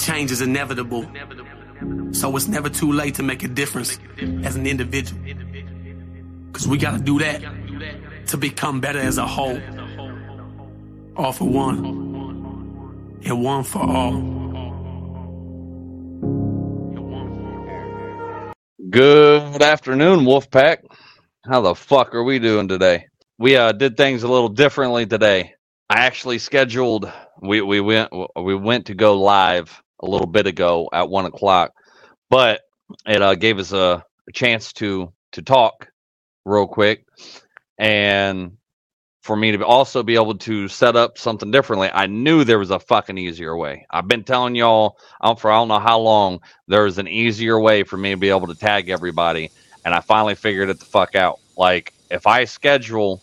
change is inevitable. So it's never too late to make a difference as an individual. Cause we gotta do that to become better as a whole. All for one, and one for all. Good afternoon, Wolfpack. How the fuck are we doing today? We uh, did things a little differently today. I actually scheduled. We we went we went to go live a little bit ago at one o'clock, but it uh, gave us a, a chance to to talk real quick, and for me to also be able to set up something differently. I knew there was a fucking easier way. I've been telling y'all um, for I don't know how long there is an easier way for me to be able to tag everybody, and I finally figured it the fuck out. Like if I schedule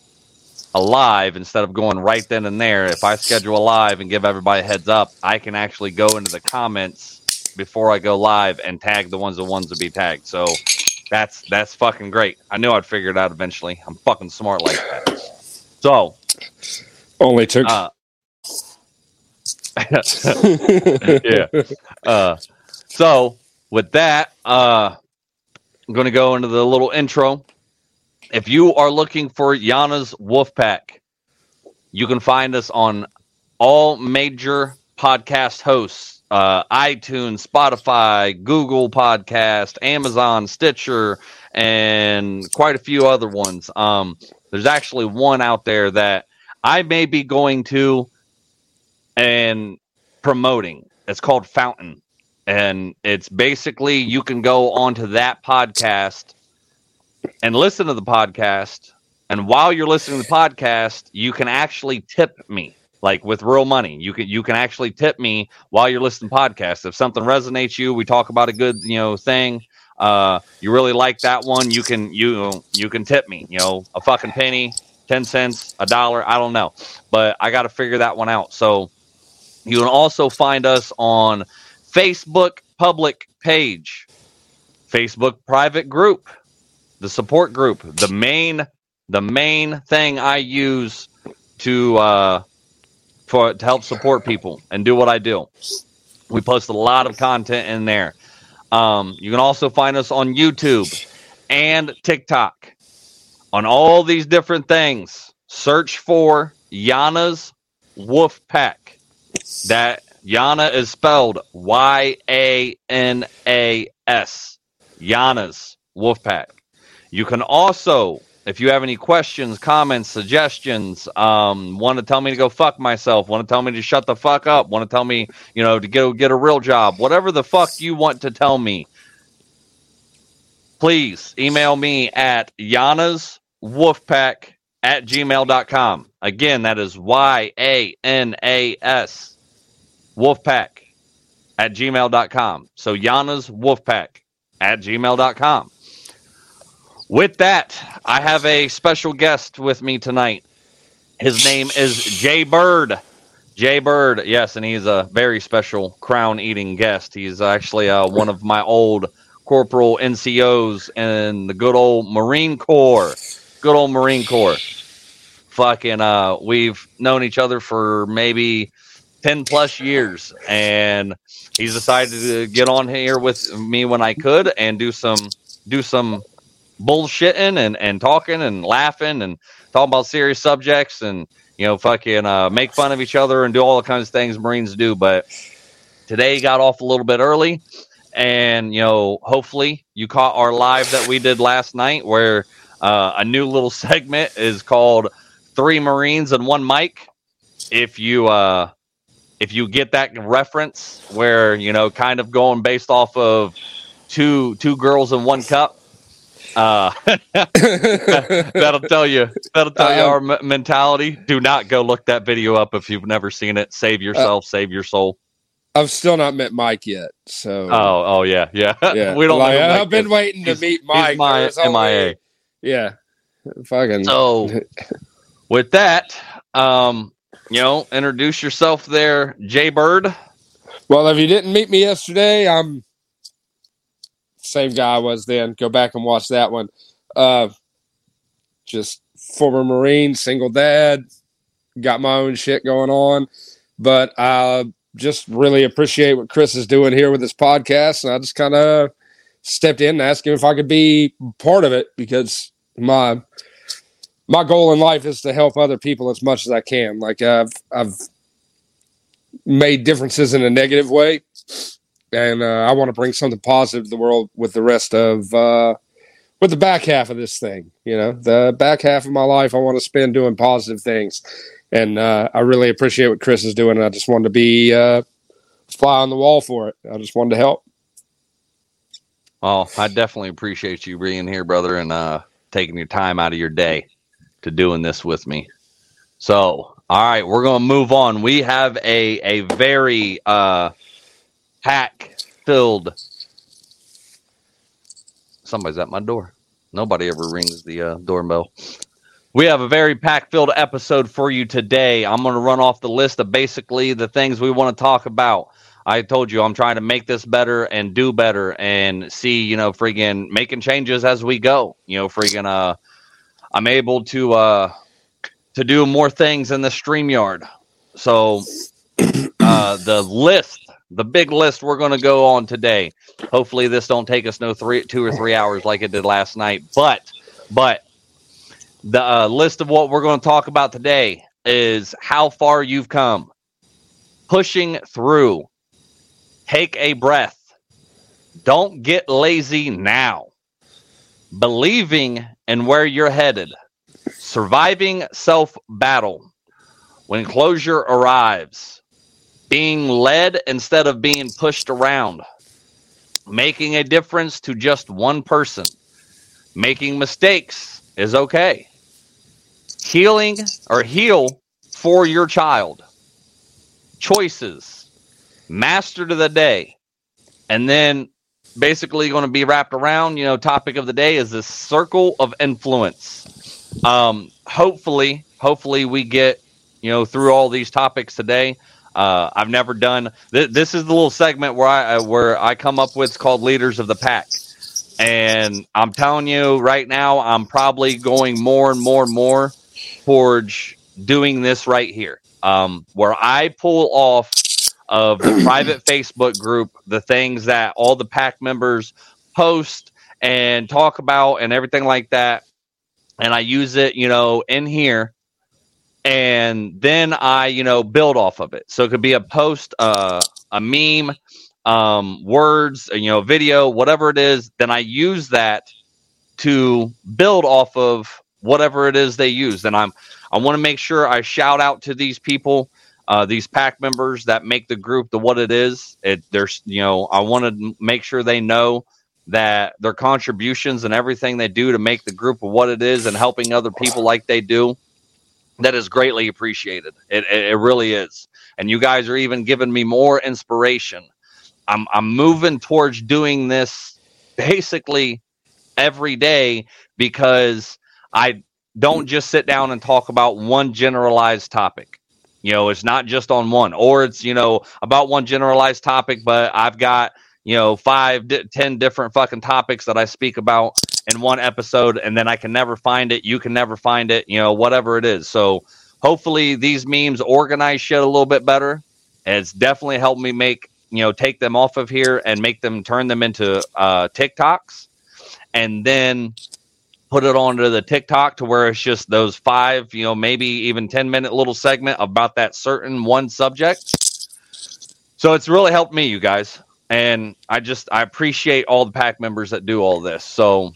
a live instead of going right then and there, if I schedule a live and give everybody a heads up, I can actually go into the comments before I go live and tag the ones the ones to be tagged. So that's that's fucking great. I knew I'd figure it out eventually. I'm fucking smart like that. So Only took. uh, yeah. Uh, so with that, uh, I'm going to go into the little intro. If you are looking for Yana's Wolfpack, you can find us on all major podcast hosts uh, iTunes, Spotify, Google Podcast, Amazon, Stitcher, and quite a few other ones. Um, there's actually one out there that I may be going to and promoting. It's called Fountain. And it's basically you can go onto that podcast and listen to the podcast. And while you're listening to the podcast, you can actually tip me like with real money. You can you can actually tip me while you're listening to. If something resonates you, we talk about a good, you know, thing. Uh, you really like that one, you can you you can tip me, you know, a fucking penny, 10 cents, a dollar, I don't know. But I got to figure that one out. So you can also find us on Facebook public page, Facebook private group, the support group, the main the main thing I use to uh, for to help support people and do what I do. We post a lot of content in there. Um, you can also find us on YouTube and TikTok. On all these different things, search for Yana's Wolf Pack. That Yana is spelled Y A N A S. Yana's Wolf Pack. You can also, if you have any questions, comments, suggestions, um, want to tell me to go fuck myself, want to tell me to shut the fuck up, want to tell me, you know, to go get a real job, whatever the fuck you want to tell me, please email me at Yana's Wolfpack at gmail.com. Again, that is Y A N A S Wolfpack at gmail.com. So Yana's Wolfpack at gmail.com. With that, I have a special guest with me tonight. His name is Jay Bird. Jay Bird, yes, and he's a very special crown eating guest. He's actually uh, one of my old corporal NCOs in the good old Marine Corps. Good old Marine Corps. Fucking, uh, we've known each other for maybe 10 plus years, and he's decided to get on here with me when I could and do some do some bullshitting and, and talking and laughing and talking about serious subjects and you know fucking uh, make fun of each other and do all the kinds of things Marines do. But today got off a little bit early, and you know hopefully you caught our live that we did last night where uh, a new little segment is called Three Marines and One Mic. If you uh, if you get that reference where you know kind of going based off of two two girls in one cup uh, that'll tell you. That'll tell you Uh, our m- mentality. Do not go look that video up if you've never seen it. Save yourself. save your soul. I've still not met Mike yet, so Oh, oh yeah, yeah. yeah. we don't. Like, I've been this. waiting to He's- meet He's Mike. my There's only- MIA. Yeah, fucking. So, with that, um, you know, introduce yourself there, Jay Bird. Well, if you didn't meet me yesterday, I'm same guy was then. Go back and watch that one. Uh, just former Marine, single dad, got my own shit going on, but I just really appreciate what Chris is doing here with this podcast, and I just kind of stepped in and asked him if I could be part of it because my my goal in life is to help other people as much as I can. Like I've I've made differences in a negative way, and uh, I want to bring something positive to the world with the rest of uh, with the back half of this thing. You know, the back half of my life, I want to spend doing positive things, and uh, I really appreciate what Chris is doing. And I just wanted to be uh, fly on the wall for it. I just wanted to help. Oh, I definitely appreciate you being here, brother, and uh, taking your time out of your day to doing this with me. So, all right, we're to move on. We have a a very hack filled. Somebody's at my door. Nobody ever rings the uh, doorbell. We have a very pack filled episode for you today. I'm going to run off the list of basically the things we want to talk about. I told you I'm trying to make this better and do better and see, you know, freaking making changes as we go. You know, freaking uh I'm able to uh to do more things in the StreamYard. So uh the list, the big list we're gonna go on today. Hopefully this don't take us no three two or three hours like it did last night. But but the uh, list of what we're going to talk about today is how far you've come, pushing through, Take a breath. Don't get lazy now. Believing in where you're headed. Surviving self battle. When closure arrives. Being led instead of being pushed around. Making a difference to just one person. Making mistakes is okay. Healing or heal for your child. Choices master to the day, and then basically going to be wrapped around. You know, topic of the day is the circle of influence. Um, hopefully, hopefully we get you know through all these topics today. Uh, I've never done th- this. Is the little segment where I uh, where I come up with it's called leaders of the pack, and I'm telling you right now, I'm probably going more and more and more towards doing this right here, um, where I pull off of the private Facebook group, the things that all the pack members post and talk about and everything like that. And I use it, you know, in here. And then I, you know, build off of it. So it could be a post, uh, a meme, um, words, you know, video, whatever it is. Then I use that to build off of whatever it is they use. And I'm, I want to make sure I shout out to these people uh, these pack members that make the group the what it is. It there's you know I want to make sure they know that their contributions and everything they do to make the group of what it is and helping other people like they do that is greatly appreciated. It, it, it really is. And you guys are even giving me more inspiration. I'm I'm moving towards doing this basically every day because I don't just sit down and talk about one generalized topic. You know, it's not just on one, or it's you know about one generalized topic, but I've got you know five, ten different fucking topics that I speak about in one episode, and then I can never find it. You can never find it. You know, whatever it is. So hopefully these memes organize shit a little bit better. It's definitely helped me make you know take them off of here and make them turn them into uh, TikToks, and then put it onto the TikTok to where it's just those five, you know, maybe even 10 minute little segment about that certain one subject. So it's really helped me, you guys. And I just, I appreciate all the pack members that do all this. So,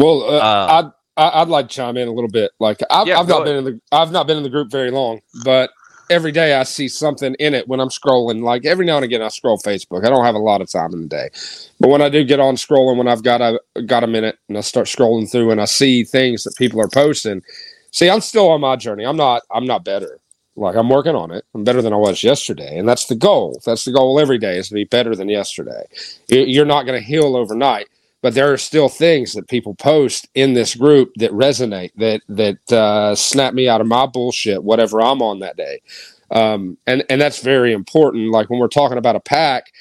well, uh, uh, I'd, I'd like to chime in a little bit. Like I've, yeah, I've not ahead. been in the, I've not been in the group very long, but every day I see something in it when I'm scrolling. Like every now and again, I scroll Facebook. I don't have a lot of time in the day, but when I do get on scrolling, when I've got a got a minute and I start scrolling through and I see things that people are posting. See, I'm still on my journey. I'm not. I'm not better. Like I'm working on it. I'm better than I was yesterday, and that's the goal. That's the goal every day is to be better than yesterday. You're not going to heal overnight but there are still things that people post in this group that resonate that that uh, snap me out of my bullshit whatever i'm on that day um, and and that's very important like when we're talking about a pack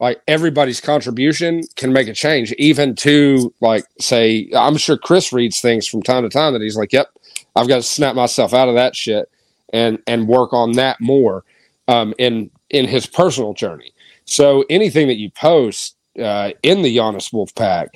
like everybody's contribution can make a change even to like say i'm sure chris reads things from time to time that he's like yep i've got to snap myself out of that shit and and work on that more um, and in his personal journey. So anything that you post uh, in the Yana's Wolf Pack,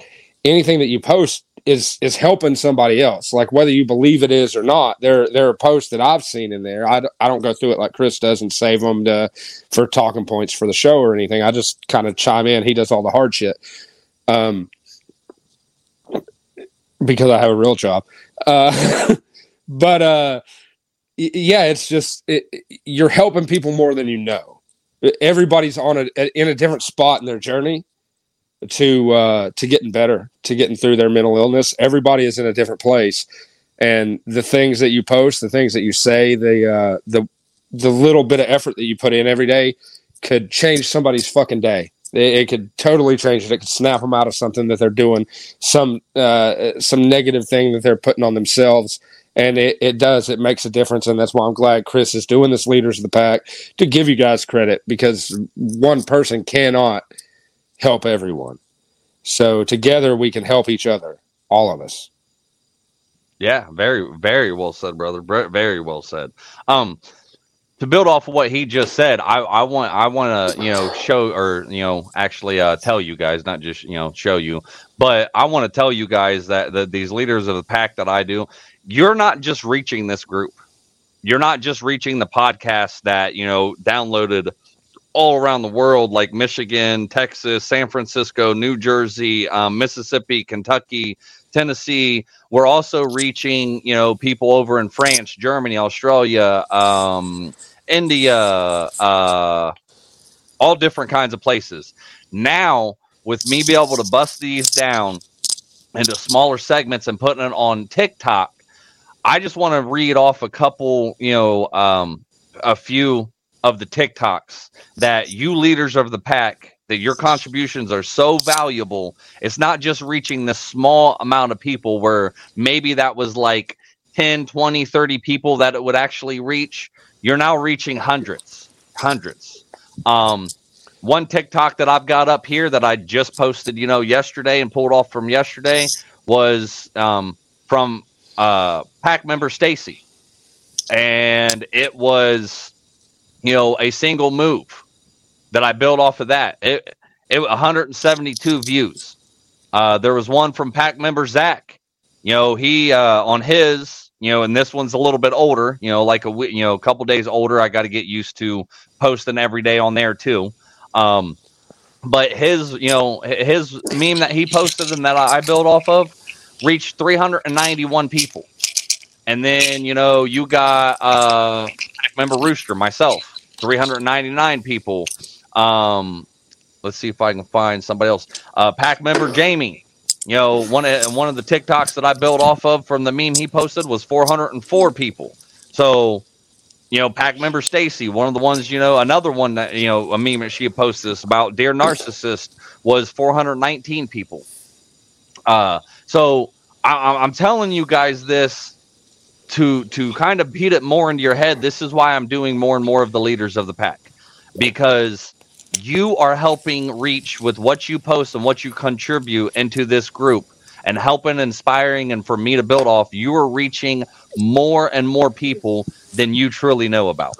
anything that you post is is helping somebody else. Like whether you believe it is or not, there there are posts that I've seen in there. I, I don't go through it like Chris does and save them to for talking points for the show or anything. I just kind of chime in. He does all the hard shit. Um, because I have a real job. Uh, but uh, yeah, it's just it, you're helping people more than you know. Everybody's on a in a different spot in their journey to uh, to getting better, to getting through their mental illness. Everybody is in a different place, and the things that you post, the things that you say, the uh, the the little bit of effort that you put in every day could change somebody's fucking day. It, it could totally change it. It could snap them out of something that they're doing, some uh, some negative thing that they're putting on themselves. And it, it does. It makes a difference, and that's why I'm glad Chris is doing this. Leaders of the pack to give you guys credit because one person cannot help everyone. So together we can help each other, all of us. Yeah, very, very well said, brother. Very well said. Um, to build off of what he just said, I, I want, I want to, you know, show or you know, actually uh, tell you guys, not just you know, show you, but I want to tell you guys that, that these leaders of the pack that I do, you're not just reaching this group. You're not just reaching the podcast that you know downloaded all around the world, like Michigan, Texas, San Francisco, New Jersey, um, Mississippi, Kentucky, Tennessee. We're also reaching, you know, people over in France, Germany, Australia, um, India, uh, all different kinds of places. Now, with me be able to bust these down into smaller segments and putting it on TikTok, I just want to read off a couple, you know, um, a few of the TikToks that you leaders of the pack that your contributions are so valuable. It's not just reaching the small amount of people where maybe that was like 10, 20, 30 people that it would actually reach. You're now reaching hundreds, hundreds. Um, one TikTok that I've got up here that I just posted, you know, yesterday and pulled off from yesterday was um, from uh, pack member Stacy, and it was you know, a single move that I built off of that. It, it 172 views. Uh, there was one from pack member Zach. You know, he uh, on his, you know, and this one's a little bit older. You know, like a you know, a couple days older. I got to get used to posting every day on there too. Um, but his, you know, his meme that he posted and that I built off of reached 391 people. And then, you know, you got uh member Rooster, myself. 399 people. Um, let's see if I can find somebody else. Uh, pack member Jamie. You know, one of one of the TikToks that I built off of from the meme he posted was 404 people. So, you know, pack member Stacy, one of the ones, you know, another one that you know, a meme that she posted this about dear narcissist was 419 people. Uh, so I, I'm telling you guys this to to kind of beat it more into your head this is why i'm doing more and more of the leaders of the pack. Because you are helping reach with what you post and what you contribute into this group and helping inspiring and for me to build off you are reaching more and more people than you truly know about.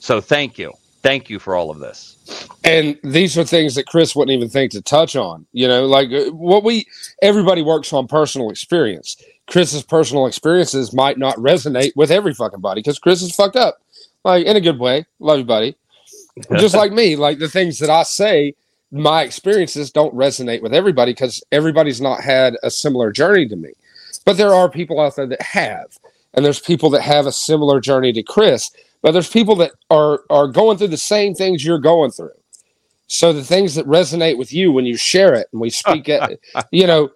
So thank you. Thank you for all of this. And these are things that chris wouldn't even think to touch on you know like uh, what we everybody works on personal experience Chris's personal experiences might not resonate with every fucking body because Chris is fucked up, like in a good way. Love you, buddy. Just like me, like the things that I say, my experiences don't resonate with everybody because everybody's not had a similar journey to me. But there are people out there that have, and there's people that have a similar journey to Chris. But there's people that are are going through the same things you're going through. So the things that resonate with you when you share it and we speak it, you know,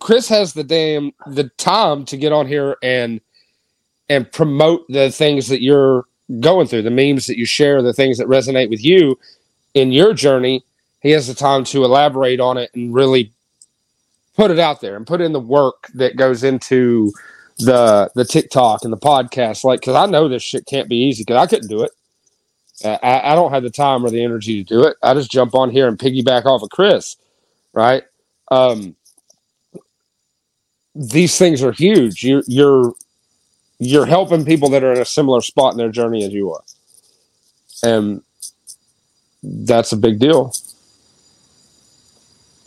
Chris has the damn the time to get on here and and promote the things that you're going through, the memes that you share, the things that resonate with you in your journey. He has the time to elaborate on it and really put it out there and put in the work that goes into the the TikTok and the podcast. Like, because I know this shit can't be easy because I couldn't do it. I, I don't have the time or the energy to do it. I just jump on here and piggyback off of Chris, right? Um, these things are huge. You're you're you're helping people that are in a similar spot in their journey as you are. And that's a big deal.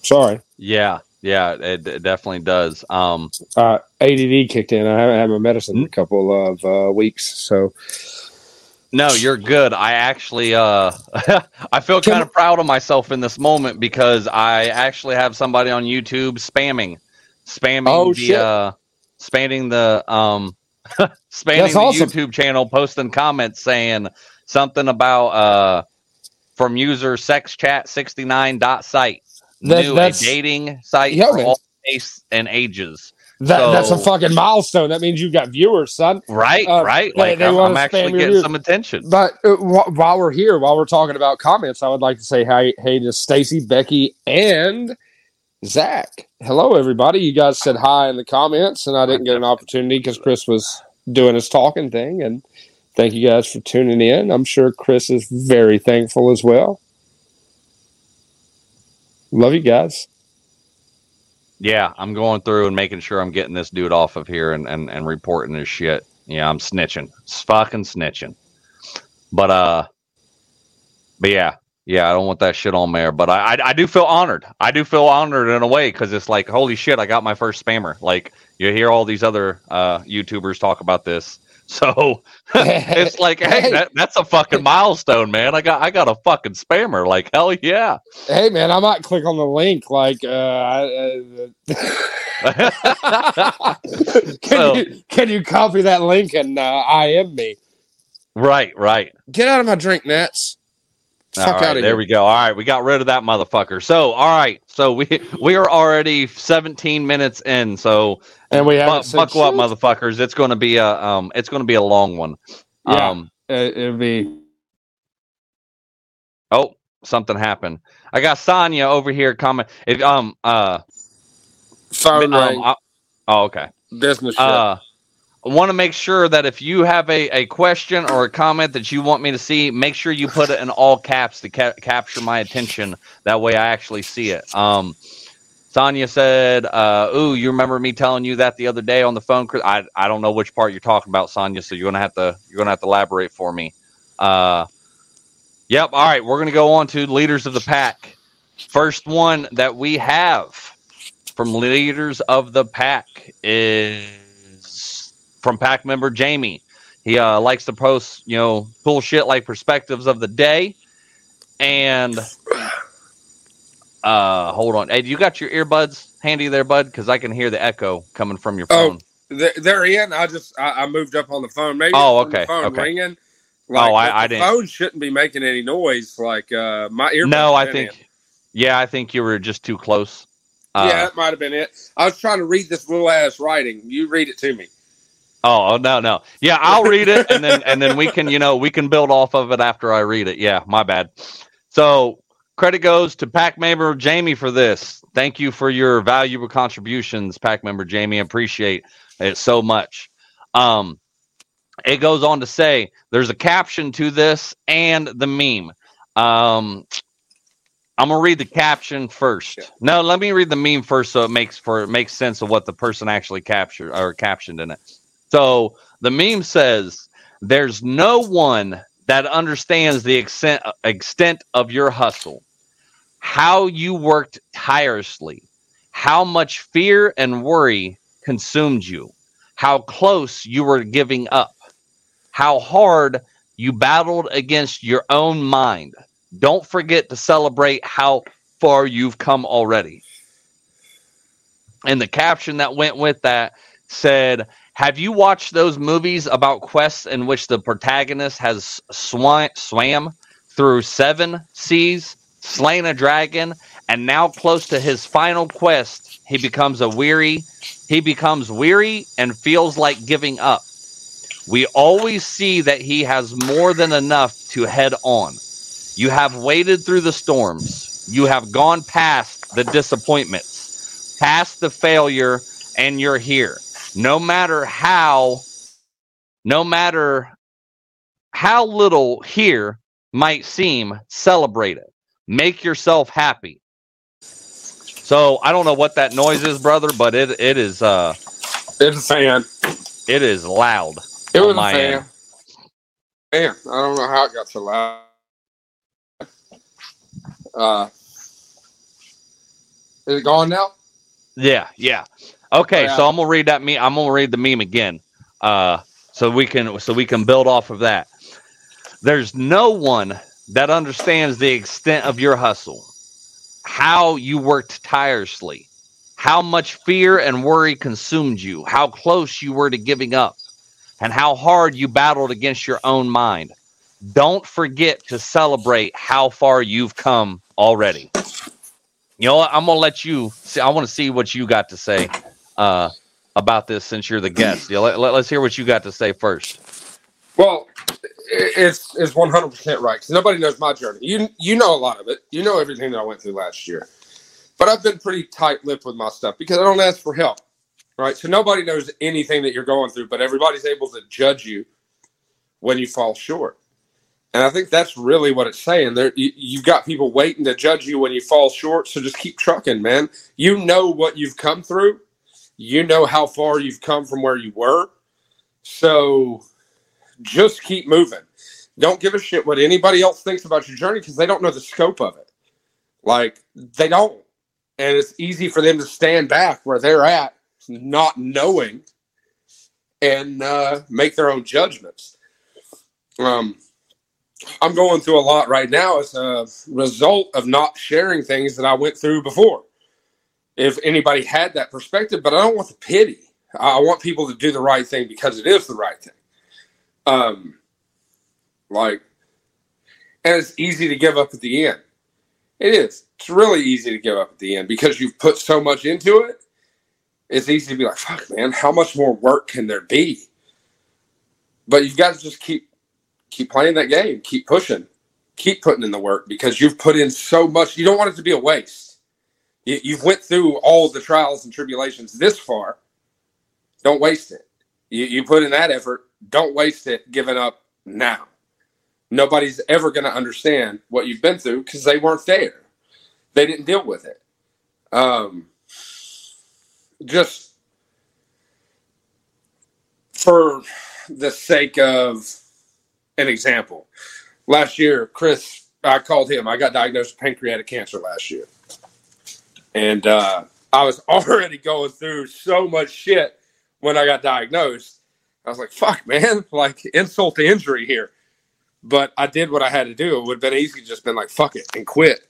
Sorry. Yeah, yeah, it, it definitely does. Um, uh, ADD kicked in. I haven't had my medicine in a couple of uh, weeks, so. No, you're good. I actually, uh, I feel kind of proud of myself in this moment because I actually have somebody on YouTube spamming, spamming oh, the, shit. uh, spamming the, um, spamming That's the awesome. YouTube channel, posting comments saying something about, uh, from user sex chat 69 dot site that, new that's, a dating site yeah, for all tastes and ages. That, so, that's a fucking milestone. That means you've got viewers, son. Right, uh, right. Like they, they I'm, I'm actually getting some attention. But uh, while we're here, while we're talking about comments, I would like to say hi, hey to Stacy, Becky, and Zach. Hello, everybody. You guys said hi in the comments, and I didn't get an opportunity because Chris was doing his talking thing. And thank you guys for tuning in. I'm sure Chris is very thankful as well. Love you guys. Yeah, I'm going through and making sure I'm getting this dude off of here and, and, and reporting his shit. Yeah, I'm snitching. It's fucking snitching. But uh but yeah, yeah, I don't want that shit on there. But I, I, I do feel honored. I do feel honored in a way because it's like, holy shit, I got my first spammer. Like you hear all these other uh YouTubers talk about this so it's like, hey, that, that's a fucking milestone, man. I got I got a fucking spammer. Like hell yeah. Hey man, I might click on the link. Like, uh, uh can so, you can you copy that link and uh, IM me? Right, right. Get out of my drink, Nets. Fuck out of there here. we go. All right, we got rid of that motherfucker. So, all right, so we we are already 17 minutes in. So, and we have bu- buckle up, motherfuckers. It's going to be a um, it's going to be a long one. Yeah, um, it'll be. Oh, something happened. I got Sonya over here comment. If um uh, phone um, uh, oh okay, business. Uh, I want to make sure that if you have a, a question or a comment that you want me to see, make sure you put it in all caps to ca- capture my attention. That way I actually see it. Um, Sonia said, uh, "Ooh, you remember me telling you that the other day on the phone? I I don't know which part you're talking about, Sonia. So you're gonna have to you're gonna have to elaborate for me." Uh, yep. All right, we're gonna go on to leaders of the pack. First one that we have from leaders of the pack is from pack member Jamie. He uh, likes to post, you know, cool shit like perspectives of the day. And uh, hold on. Hey, you got your earbuds handy there, bud? Because I can hear the echo coming from your oh, phone. Oh, they're in. I just I, I moved up on the phone. Maybe oh, okay, phone okay. ringing. Like, oh, I, I the didn't. Phone shouldn't be making any noise. Like uh, my ear. No, I think. In. Yeah, I think you were just too close. Uh, yeah, that might have been it. I was trying to read this little ass writing. You read it to me. Oh, no, no. Yeah, I'll read it and then and then we can, you know, we can build off of it after I read it. Yeah, my bad. So credit goes to pack member Jamie for this. Thank you for your valuable contributions, pack member Jamie. Appreciate it so much. Um it goes on to say there's a caption to this and the meme. Um I'm gonna read the caption first. Yeah. No, let me read the meme first so it makes for it makes sense of what the person actually captured or captioned in it. So the meme says, There's no one that understands the extent, extent of your hustle, how you worked tirelessly, how much fear and worry consumed you, how close you were giving up, how hard you battled against your own mind. Don't forget to celebrate how far you've come already. And the caption that went with that said, have you watched those movies about quests in which the protagonist has sw- swam through seven seas, slain a dragon, and now close to his final quest, he becomes a weary, he becomes weary and feels like giving up. We always see that he has more than enough to head on. You have waded through the storms. You have gone past the disappointments, past the failure, and you're here no matter how no matter how little here might seem celebrate it make yourself happy so i don't know what that noise is brother but it it is uh it's a fan it is loud it was a fan end. man i don't know how it got so loud Uh, is it gone now? Yeah, yeah. Okay, yeah. so I'm gonna read that meme. I'm gonna read the meme again, uh, so we can so we can build off of that. There's no one that understands the extent of your hustle, how you worked tirelessly, how much fear and worry consumed you, how close you were to giving up, and how hard you battled against your own mind. Don't forget to celebrate how far you've come already. You know what? I'm gonna let you see. I want to see what you got to say uh, about this since you're the guest. Yeah, let, us hear what you got to say first. Well, it's it's 100 percent right because nobody knows my journey. You you know a lot of it. You know everything that I went through last year, but I've been pretty tight-lipped with my stuff because I don't ask for help. Right, so nobody knows anything that you're going through, but everybody's able to judge you when you fall short. And I think that's really what it's saying. There, you, have got people waiting to judge you when you fall short. So just keep trucking, man. You know what you've come through. You know how far you've come from where you were. So just keep moving. Don't give a shit what anybody else thinks about your journey because they don't know the scope of it. Like they don't, and it's easy for them to stand back where they're at, not knowing, and uh, make their own judgments. Um I'm going through a lot right now as a result of not sharing things that I went through before. If anybody had that perspective, but I don't want the pity. I want people to do the right thing because it is the right thing. Um, like, and it's easy to give up at the end. It is. It's really easy to give up at the end because you've put so much into it. It's easy to be like, fuck, man, how much more work can there be? But you've got to just keep keep playing that game, keep pushing, keep putting in the work because you've put in so much. You don't want it to be a waste. You, you've went through all the trials and tribulations this far. Don't waste it. You, you put in that effort. Don't waste it giving up now. Nobody's ever going to understand what you've been through because they weren't there. They didn't deal with it. Um, just for the sake of an example. Last year, Chris, I called him. I got diagnosed with pancreatic cancer last year. And uh, I was already going through so much shit when I got diagnosed. I was like, fuck, man, like insult to injury here. But I did what I had to do. It would have been easy to just been like, fuck it and quit.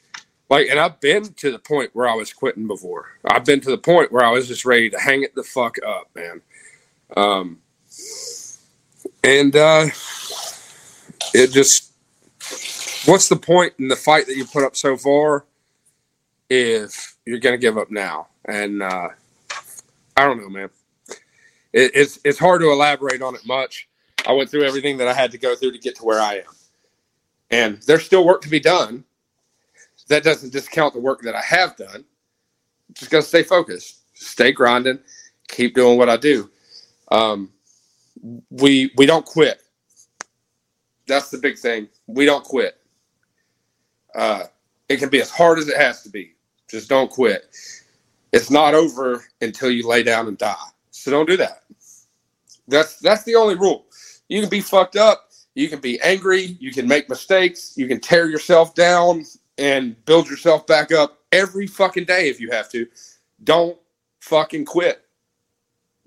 Like, and I've been to the point where I was quitting before. I've been to the point where I was just ready to hang it the fuck up, man. Um, and uh, it just what's the point in the fight that you put up so far if you're going to give up now? And uh, I don't know, man. It, it's it's hard to elaborate on it much. I went through everything that I had to go through to get to where I am, and there's still work to be done. That doesn't discount the work that I have done. Just got to stay focused, stay grinding, keep doing what I do. Um, we we don't quit that's the big thing. We don't quit. Uh, it can be as hard as it has to be. Just don't quit. It's not over until you lay down and die. So don't do that. That's that's the only rule. You can be fucked up. You can be angry. You can make mistakes. You can tear yourself down and build yourself back up every fucking day if you have to. Don't fucking quit.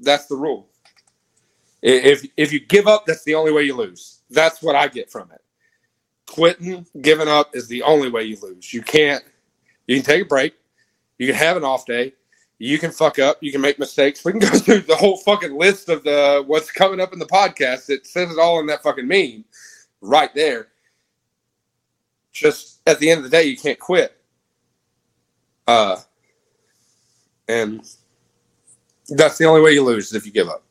That's the rule. If if you give up, that's the only way you lose. That's what I get from it. Quitting, giving up is the only way you lose. You can't, you can take a break. You can have an off day. You can fuck up. You can make mistakes. We can go through the whole fucking list of the what's coming up in the podcast. It says it all in that fucking meme right there. Just at the end of the day, you can't quit. Uh, and that's the only way you lose is if you give up.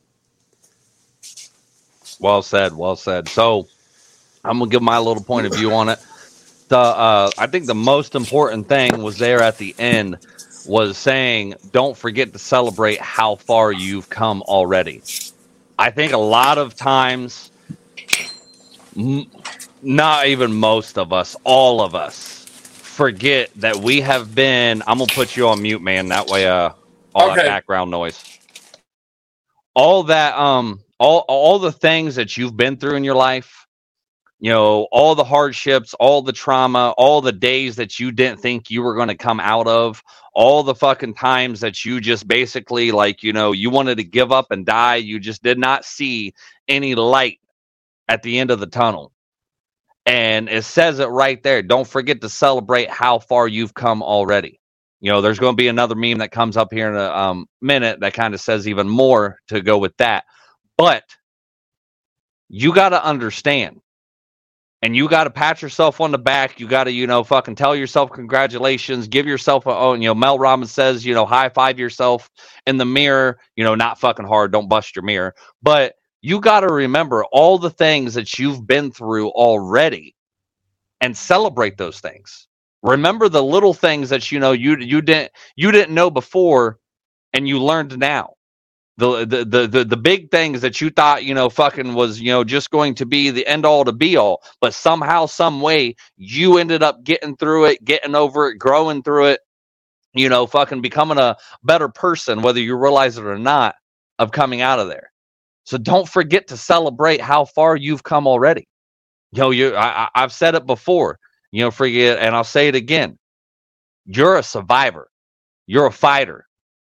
Well said. Well said. So I'm gonna give my little point of view on it. The uh, I think the most important thing was there at the end was saying, don't forget to celebrate how far you've come already. I think a lot of times, m- not even most of us, all of us, forget that we have been. I'm gonna put you on mute, man. That way, uh, all okay. that background noise, all that um all all the things that you've been through in your life you know, all the hardships, all the trauma, all the days that you didn't think you were going to come out of, all the fucking times that you just basically like, you know, you wanted to give up and die. You just did not see any light at the end of the tunnel. And it says it right there. Don't forget to celebrate how far you've come already. You know, there's going to be another meme that comes up here in a um, minute that kind of says even more to go with that. But you got to understand and you got to pat yourself on the back. You got to, you know, fucking tell yourself congratulations. Give yourself a, oh, you know, Mel Robbins says, you know, high five yourself in the mirror. You know, not fucking hard. Don't bust your mirror. But you got to remember all the things that you've been through already, and celebrate those things. Remember the little things that you know you you didn't you didn't know before, and you learned now the, the the the big things that you thought you know fucking was you know just going to be the end all to be all but somehow some way you ended up getting through it getting over it growing through it you know fucking becoming a better person whether you realize it or not of coming out of there. So don't forget to celebrate how far you've come already. You know you I, i've said it before you know forget and i'll say it again. You're a survivor. You're a fighter.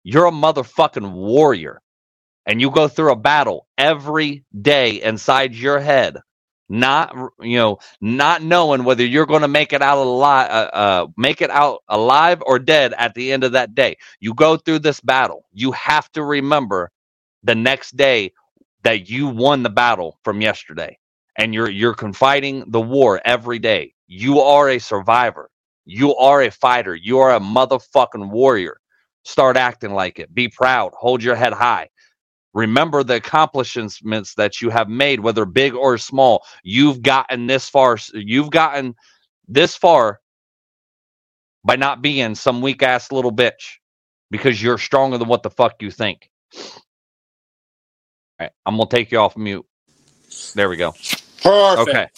You're a motherfucking warrior and you go through a battle every day inside your head not you know not knowing whether you're going to make it out alive uh, uh, make it out alive or dead at the end of that day. You go through this battle. You have to remember the next day that you won the battle from yesterday and you're you're confiding the war every day. You are a survivor. You are a fighter. You are a motherfucking warrior. Start acting like it. Be proud. Hold your head high Remember the accomplishments that you have made, whether big or small. You've gotten this far. You've gotten this far by not being some weak ass little bitch because you're stronger than what the fuck you think. All right, I'm gonna take you off mute. There we go. Perfect. Okay.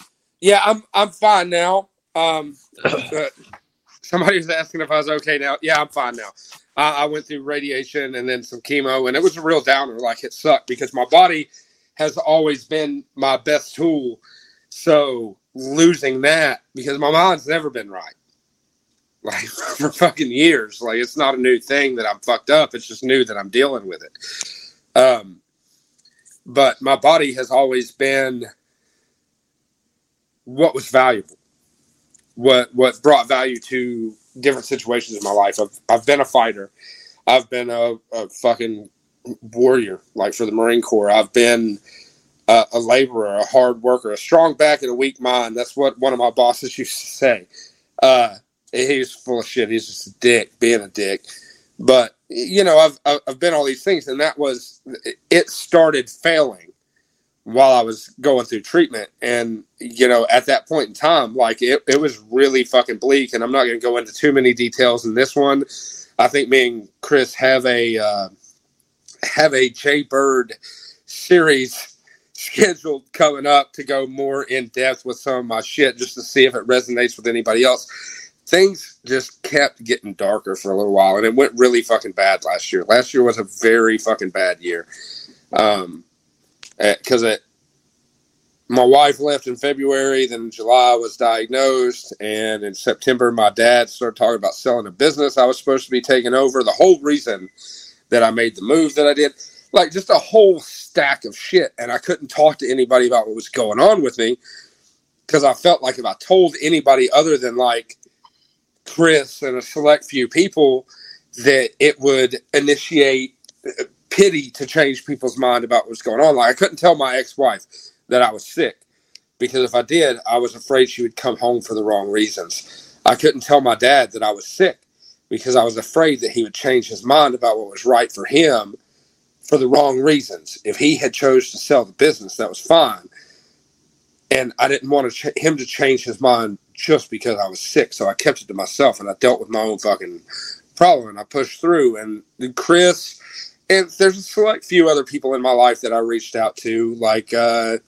Yeah, I'm I'm fine now. Um, somebody was asking if I was okay now. Yeah, I'm fine now. I, I went through radiation and then some chemo, and it was a real downer. Like it sucked because my body has always been my best tool. So losing that because my mind's never been right. Like for fucking years. Like it's not a new thing that I'm fucked up. It's just new that I'm dealing with it. Um, but my body has always been what was valuable, what what brought value to different situations in my life. I've I've been a fighter. I've been a, a fucking warrior, like for the Marine Corps. I've been a, a, laborer, a hard worker, a strong back and a weak mind. That's what one of my bosses used to say. Uh, he's full of shit. He's just a dick, being a dick. But you know, I've I've been all these things, and that was it. Started failing while I was going through treatment. And, you know, at that point in time, like it, it was really fucking bleak. And I'm not going to go into too many details in this one. I think me and Chris have a, uh, have a Jay Bird series scheduled coming up to go more in depth with some of my shit just to see if it resonates with anybody else. Things just kept getting darker for a little while and it went really fucking bad last year. Last year was a very fucking bad year. Um, because it my wife left in February, then July was diagnosed, and in September my dad started talking about selling a business I was supposed to be taking over. The whole reason that I made the move that I did, like just a whole stack of shit, and I couldn't talk to anybody about what was going on with me because I felt like if I told anybody other than like Chris and a select few people, that it would initiate pity to change people's mind about what's going on. Like I couldn't tell my ex-wife that I was sick because if I did, I was afraid she would come home for the wrong reasons. I couldn't tell my dad that I was sick because I was afraid that he would change his mind about what was right for him for the wrong reasons. If he had chose to sell the business, that was fine. And I didn't want to ch- him to change his mind just because I was sick, so I kept it to myself and I dealt with my own fucking problem and I pushed through. And Chris and there's a select few other people in my life that I reached out to. Like uh,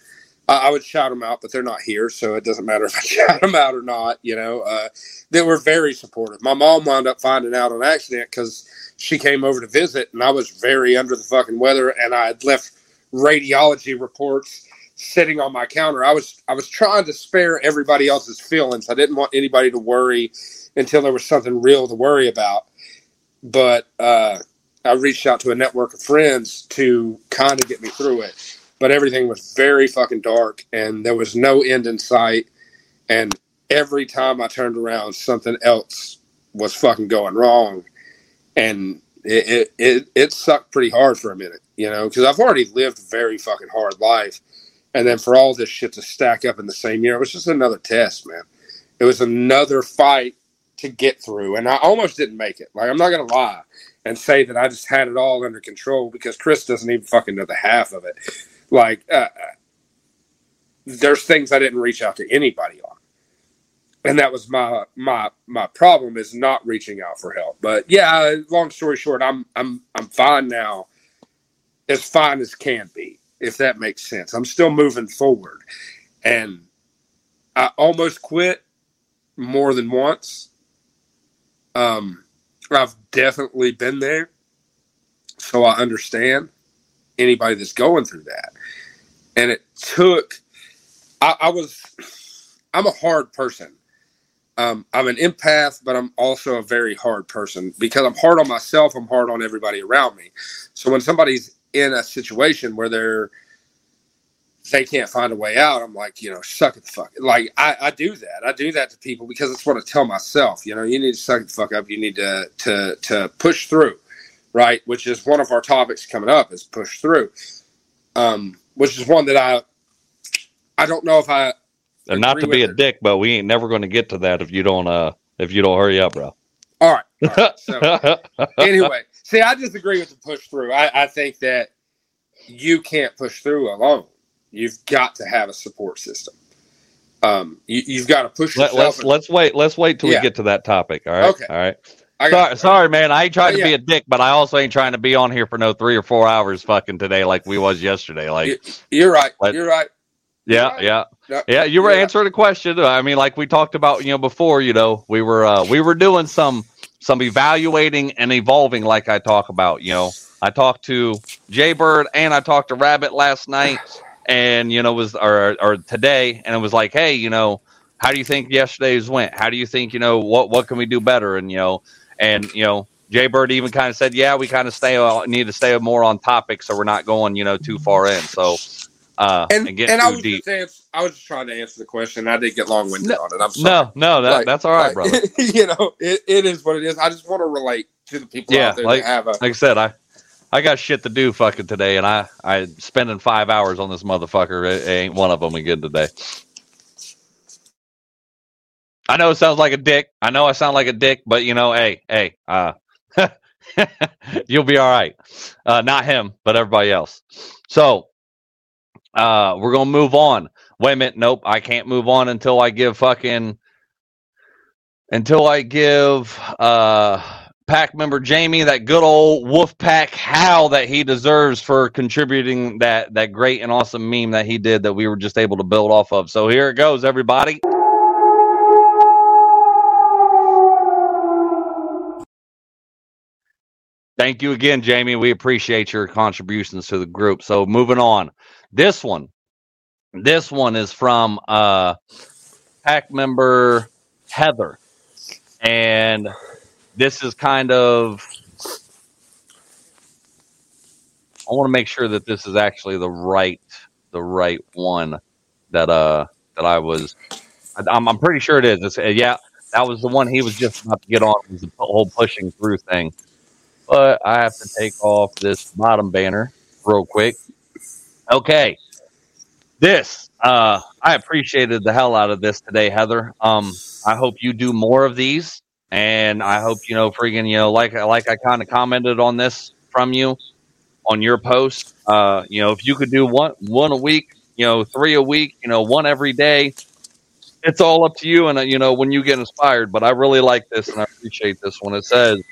I, I, would shout them out, but they're not here, so it doesn't matter if I shout them out or not. You know, uh, they were very supportive. My mom wound up finding out on accident because she came over to visit, and I was very under the fucking weather, and I had left radiology reports sitting on my counter. I was I was trying to spare everybody else's feelings. I didn't want anybody to worry until there was something real to worry about. But uh, I reached out to a network of friends to kind of get me through it. But everything was very fucking dark, and there was no end in sight. And every time I turned around, something else was fucking going wrong, and it it it, it sucked pretty hard for a minute, you know, because I've already lived a very fucking hard life and then for all this shit to stack up in the same year, it was just another test, man. It was another fight to get through. And I almost didn't make it. Like, I'm not going to lie and say that I just had it all under control because Chris doesn't even fucking know the half of it. Like, uh, there's things I didn't reach out to anybody on. And that was my my my problem is not reaching out for help. But yeah, long story short, I'm I'm I'm fine now, as fine as can be if that makes sense. I'm still moving forward. And I almost quit more than once. Um, I've definitely been there. So I understand anybody that's going through that. And it took, I, I was, I'm a hard person. Um, I'm an empath, but I'm also a very hard person because I'm hard on myself. I'm hard on everybody around me. So when somebody's in a situation where they're they can't find a way out, I'm like, you know, suck it the fuck. Like I, I do that. I do that to people because it's what I tell myself. You know, you need to suck the fuck up. You need to to to push through, right? Which is one of our topics coming up is push through. Um, which is one that I I don't know if I and not to be a dick, but we ain't never going to get to that if you don't uh if you don't hurry up, bro. All right. All right. So anyway, see, I disagree with the push through. I, I think that you can't push through alone. You've got to have a support system. Um, you, have got to push. Let, us let's wait. Let's wait till yeah. we get to that topic. All right. Okay. All right. Sorry, sorry, man. I ain't trying to yeah. be a dick, but I also ain't trying to be on here for no three or four hours fucking today like we was yesterday. Like you're right. Let, you're right. Yeah, right. yeah, no, yeah. You were answering a question. I mean, like we talked about, you know, before. You know, we were uh, we were doing some some evaluating and evolving, like I talk about. You know, I talked to Jaybird and I talked to Rabbit last night and you know was or or today, and it was like, hey, you know, how do you think yesterday's went? How do you think you know what what can we do better? And you know, and you know, Jay Bird even kind of said, yeah, we kind of stay need to stay more on topic, so we're not going you know too far in. So. Uh, and, and, and I was deep. just I was just trying to answer the question. I didn't get long winded no, on it. I'm sorry. No, no, that, like, that's all right, like, brother. you know, it, it is what it is. I just want to relate to the people yeah, out there like, have a. Like I said, I I got shit to do fucking today, and I I spending five hours on this motherfucker. It, ain't one of them again today. I know it sounds like a dick. I know I sound like a dick, but you know, hey, hey, uh, you'll be all right. Uh, not him, but everybody else. So, uh, we're gonna move on. Wait a minute, nope, I can't move on until I give fucking until I give uh pack member Jamie that good old Wolf Pack howl that he deserves for contributing that that great and awesome meme that he did that we were just able to build off of. So here it goes, everybody. Thank you again, Jamie. We appreciate your contributions to the group. So moving on. This one. This one is from uh pack member Heather. And this is kind of I want to make sure that this is actually the right the right one that uh that I was I'm, I'm pretty sure it is. It's, uh, yeah, that was the one he was just about to get on was the whole pushing through thing. But I have to take off this bottom banner real quick. Okay. This uh I appreciated the hell out of this today, Heather. Um I hope you do more of these. And I hope you know, freaking, you know, like like I kind of commented on this from you on your post. Uh, you know, if you could do one one a week, you know, three a week, you know, one every day, it's all up to you. And uh, you know, when you get inspired. But I really like this, and I appreciate this one. It says.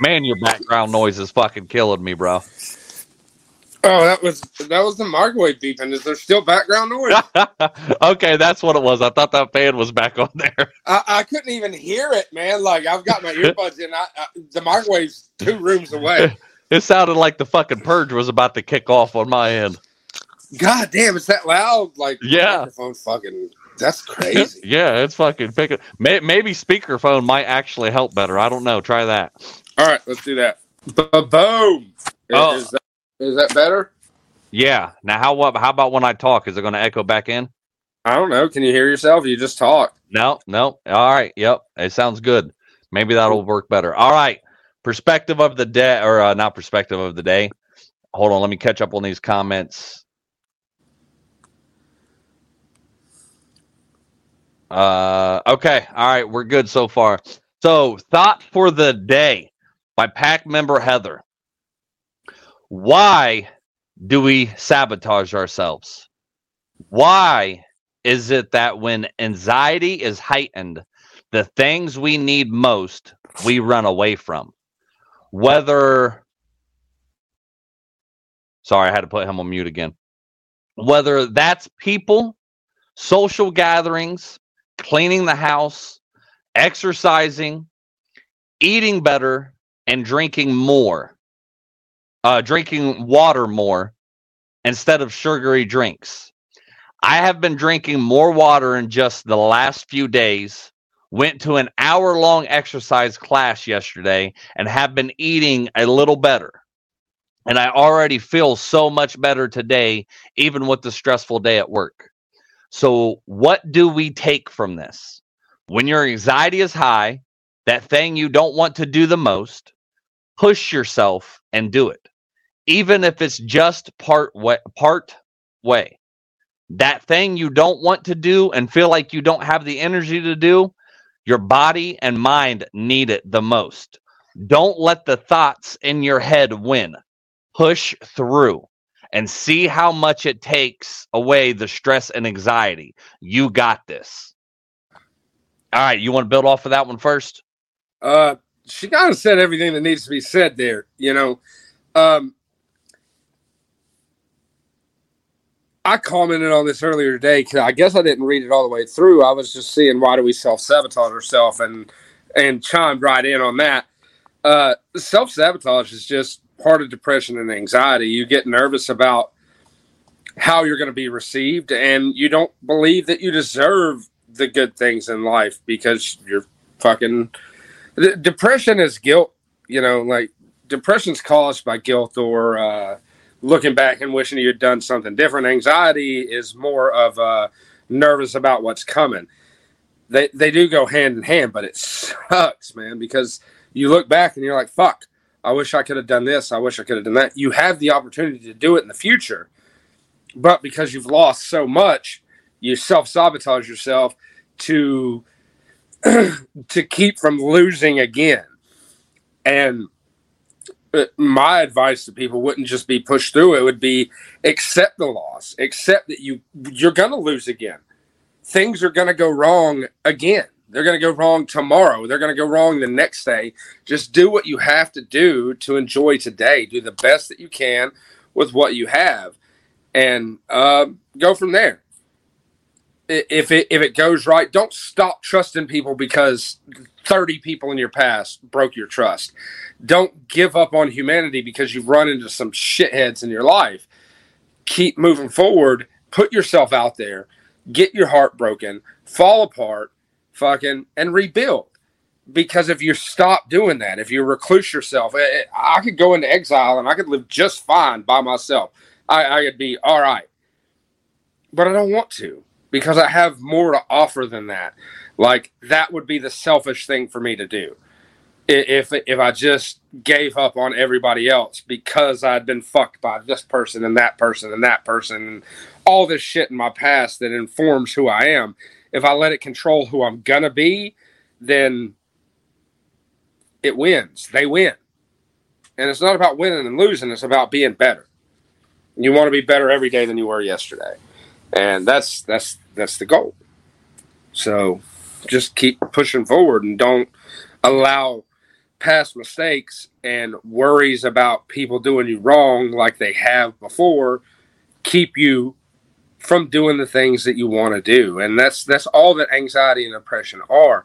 Man, your background noise is fucking killing me, bro. Oh, that was that was the microwave beeping. Is there still background noise? okay, that's what it was. I thought that fan was back on there. I, I couldn't even hear it, man. Like I've got my earbuds in. I, I, the microwave's two rooms away. it sounded like the fucking purge was about to kick off on my end. God damn, it's that loud. Like yeah, microphone fucking. That's crazy. yeah, it's fucking picking. Maybe speakerphone might actually help better. I don't know. Try that. All right, let's do that. Boom. Oh. Is, that better? Yeah. Now, how what? How about when I talk? Is it going to echo back in? I don't know. Can you hear yourself? You just talk. No, no. All right. Yep. It sounds good. Maybe that'll work better. All right. Perspective of the day, or uh, not perspective of the day. Hold on. Let me catch up on these comments. Uh, okay. All right. We're good so far. So, thought for the day by pack member Heather. Why do we sabotage ourselves? Why is it that when anxiety is heightened, the things we need most, we run away from? Whether, sorry, I had to put him on mute again. Whether that's people, social gatherings, cleaning the house, exercising, eating better, and drinking more, uh, drinking water more instead of sugary drinks. I have been drinking more water in just the last few days. Went to an hour long exercise class yesterday and have been eating a little better. And I already feel so much better today, even with the stressful day at work. So, what do we take from this? When your anxiety is high, that thing you don't want to do the most, push yourself and do it. Even if it's just part way, part way. That thing you don't want to do and feel like you don't have the energy to do, your body and mind need it the most. Don't let the thoughts in your head win. Push through and see how much it takes away the stress and anxiety. You got this. All right, you want to build off of that one first? Uh, she kind of said everything that needs to be said there. You know, um, I commented on this earlier today because I guess I didn't read it all the way through. I was just seeing why do we self sabotage ourselves and and chimed right in on that. Uh, self sabotage is just part of depression and anxiety. You get nervous about how you're going to be received, and you don't believe that you deserve the good things in life because you're fucking depression is guilt. You know, like depression's caused by guilt or uh, looking back and wishing you'd done something different. Anxiety is more of uh, nervous about what's coming. They they do go hand in hand, but it sucks, man, because you look back and you're like, "Fuck, I wish I could have done this. I wish I could have done that." You have the opportunity to do it in the future, but because you've lost so much, you self sabotage yourself to to keep from losing again. And my advice to people wouldn't just be push through. It would be accept the loss. Accept that you you're going to lose again. Things are going to go wrong again. They're going to go wrong tomorrow. They're going to go wrong the next day. Just do what you have to do to enjoy today. Do the best that you can with what you have. And uh, go from there. If it if it goes right, don't stop trusting people because 30 people in your past broke your trust. Don't give up on humanity because you've run into some shitheads in your life. Keep moving forward, put yourself out there, get your heart broken, fall apart, fucking and rebuild. Because if you stop doing that, if you recluse yourself, eh, eh, I could go into exile and I could live just fine by myself. I, I could be all right. But I don't want to because I have more to offer than that. Like that would be the selfish thing for me to do. If if I just gave up on everybody else because I'd been fucked by this person and that person and that person and all this shit in my past that informs who I am, if I let it control who I'm gonna be, then it wins. They win. And it's not about winning and losing, it's about being better. You want to be better every day than you were yesterday. And that's that's that's the goal. So just keep pushing forward and don't allow past mistakes and worries about people doing you wrong like they have before keep you from doing the things that you want to do and that's that's all that anxiety and depression are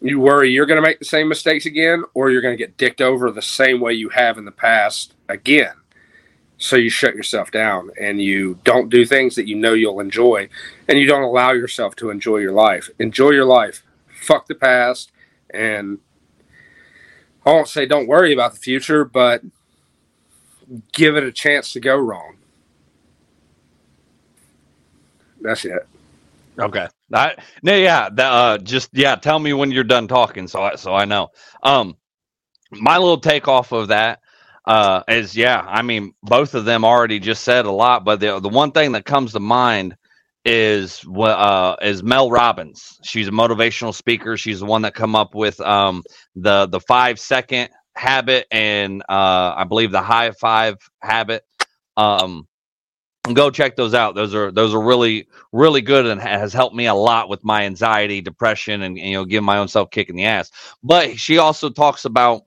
you worry you're going to make the same mistakes again or you're going to get dicked over the same way you have in the past again. So you shut yourself down and you don't do things that you know you'll enjoy and you don't allow yourself to enjoy your life. Enjoy your life. Fuck the past and I won't say don't worry about the future, but give it a chance to go wrong. That's it. Okay. I, no, yeah, that, uh, just yeah. Tell me when you're done talking, so I so I know. Um, my little take off of that uh, yeah. I mean, both of them already just said a lot, but the the one thing that comes to mind is uh, is Mel Robbins. She's a motivational speaker. She's the one that come up with um, the the five second habit and uh, I believe the high five habit. Um, go check those out. Those are those are really really good and has helped me a lot with my anxiety, depression, and, and you know give my own self kick in the ass. But she also talks about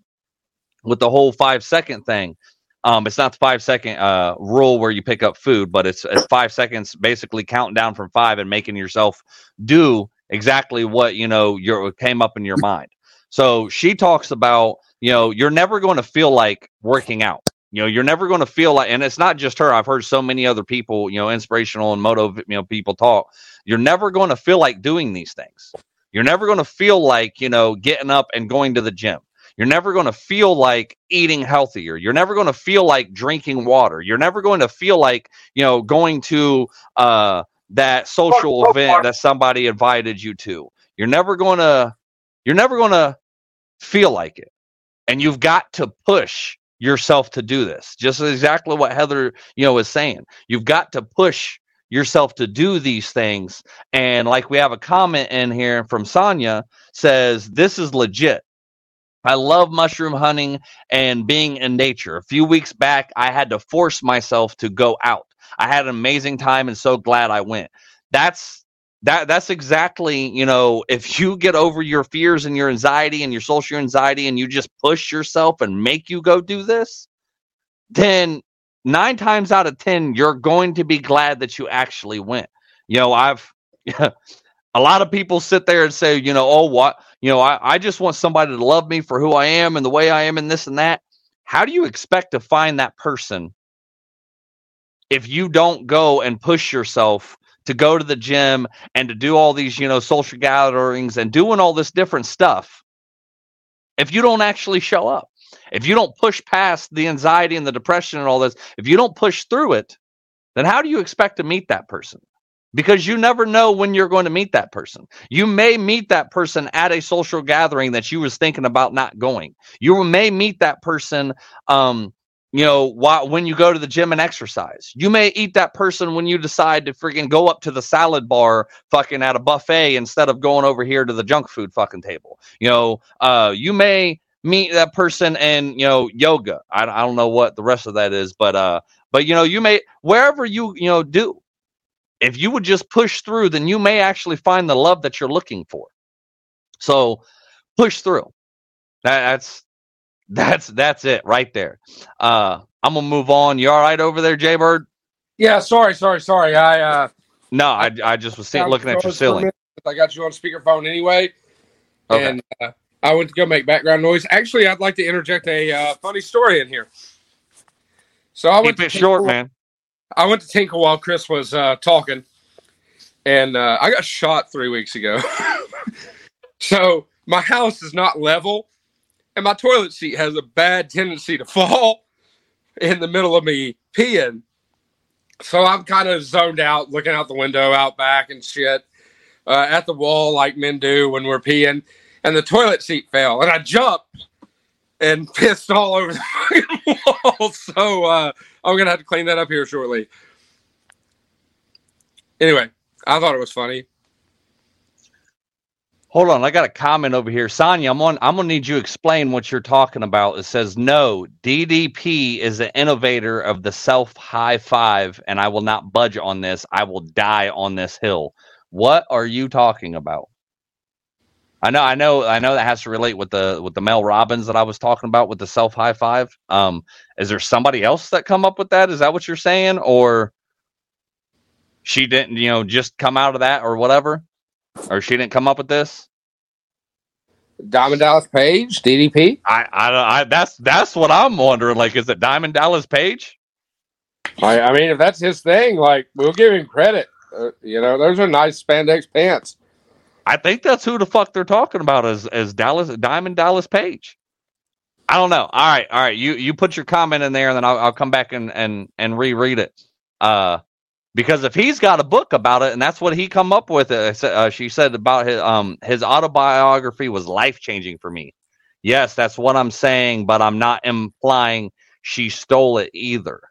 with the whole five second thing. Um, it's not the five second uh, rule where you pick up food, but it's, it's five seconds basically counting down from five and making yourself do exactly what you know your came up in your mind. So she talks about you know you're never going to feel like working out you know, you're never going to feel like, and it's not just her. I've heard so many other people, you know, inspirational and moto, you know, people talk. You're never going to feel like doing these things. You're never going to feel like, you know, getting up and going to the gym. You're never going to feel like eating healthier. You're never going to feel like drinking water. You're never going to feel like, you know, going to uh, that social event that somebody invited you to. You're never going to, you're never going to feel like it. And you've got to push yourself to do this. Just exactly what Heather, you know, is saying. You've got to push yourself to do these things. And like we have a comment in here from Sonia says, this is legit. I love mushroom hunting and being in nature. A few weeks back, I had to force myself to go out. I had an amazing time and so glad I went. That's that that's exactly you know if you get over your fears and your anxiety and your social anxiety and you just push yourself and make you go do this then nine times out of ten you're going to be glad that you actually went you know i've a lot of people sit there and say you know oh what you know I, I just want somebody to love me for who i am and the way i am and this and that how do you expect to find that person if you don't go and push yourself to go to the gym and to do all these, you know, social gatherings and doing all this different stuff if you don't actually show up. If you don't push past the anxiety and the depression and all this, if you don't push through it, then how do you expect to meet that person? Because you never know when you're going to meet that person. You may meet that person at a social gathering that you was thinking about not going. You may meet that person um, you know, when you go to the gym and exercise. You may eat that person when you decide to freaking go up to the salad bar fucking at a buffet instead of going over here to the junk food fucking table. You know, uh, you may meet that person and, you know, yoga. I, I don't know what the rest of that is, but, uh, but, you know, you may, wherever you, you know, do, if you would just push through, then you may actually find the love that you're looking for. So push through. That's, that's that's it right there. Uh, I'm gonna move on. You all right over there, Jaybird? Yeah, sorry, sorry, sorry. I uh no, I I just was seeing, looking at your ceiling. I got you on speakerphone anyway, okay. and uh, I went to go make background noise. Actually, I'd like to interject a uh, funny story in here. So I went Keep it short, man. I went to Tinkle while Chris was uh, talking, and uh, I got shot three weeks ago. so my house is not level, and my toilet seat has a bad tendency to fall in the middle of me peeing. So I'm kind of zoned out, looking out the window out back and shit uh, at the wall like men do when we're peeing. And the toilet seat fell, and I jumped and pissed all over the wall. So uh, I'm gonna have to clean that up here shortly. Anyway, I thought it was funny. Hold on, I got a comment over here. Sonia, I'm on I'm gonna need you explain what you're talking about. It says no, DDP is the innovator of the self high five, and I will not budge on this. I will die on this hill. What are you talking about? I know, I know, I know that has to relate with the with the Mel Robbins that I was talking about with the self high five. Um, is there somebody else that come up with that? Is that what you're saying, or she didn't, you know, just come out of that or whatever? or she didn't come up with this? Diamond Dallas Page, DDP. I, I, I, that's that's what I'm wondering. Like, is it Diamond Dallas Page? I, I mean, if that's his thing, like we'll give him credit. Uh, you know, those are nice spandex pants. I think that's who the fuck they're talking about as as Dallas Diamond Dallas Page. I don't know. All right, all right. You you put your comment in there, and then I'll, I'll come back and and and reread it. Uh, because if he's got a book about it, and that's what he come up with, uh, uh she said about his um his autobiography was life changing for me. Yes, that's what I'm saying, but I'm not implying she stole it either.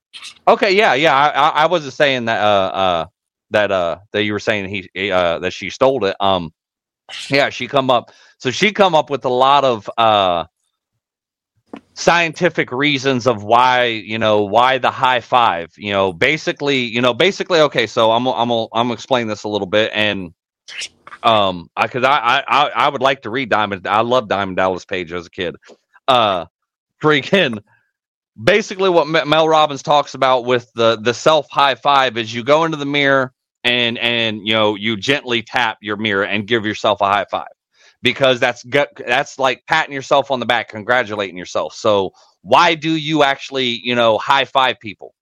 Okay, yeah, yeah. I, I wasn't saying that uh uh that uh that you were saying he uh that she stole it. Um, yeah, she come up. So she come up with a lot of uh scientific reasons of why you know why the high five you know basically you know basically okay so i'm i'm i'm gonna explain this a little bit and um i because I, I i would like to read diamond i love diamond dallas page as a kid uh freaking basically what mel robbins talks about with the the self high five is you go into the mirror and and you know you gently tap your mirror and give yourself a high five because that's that's like patting yourself on the back, congratulating yourself. So why do you actually, you know, high five people?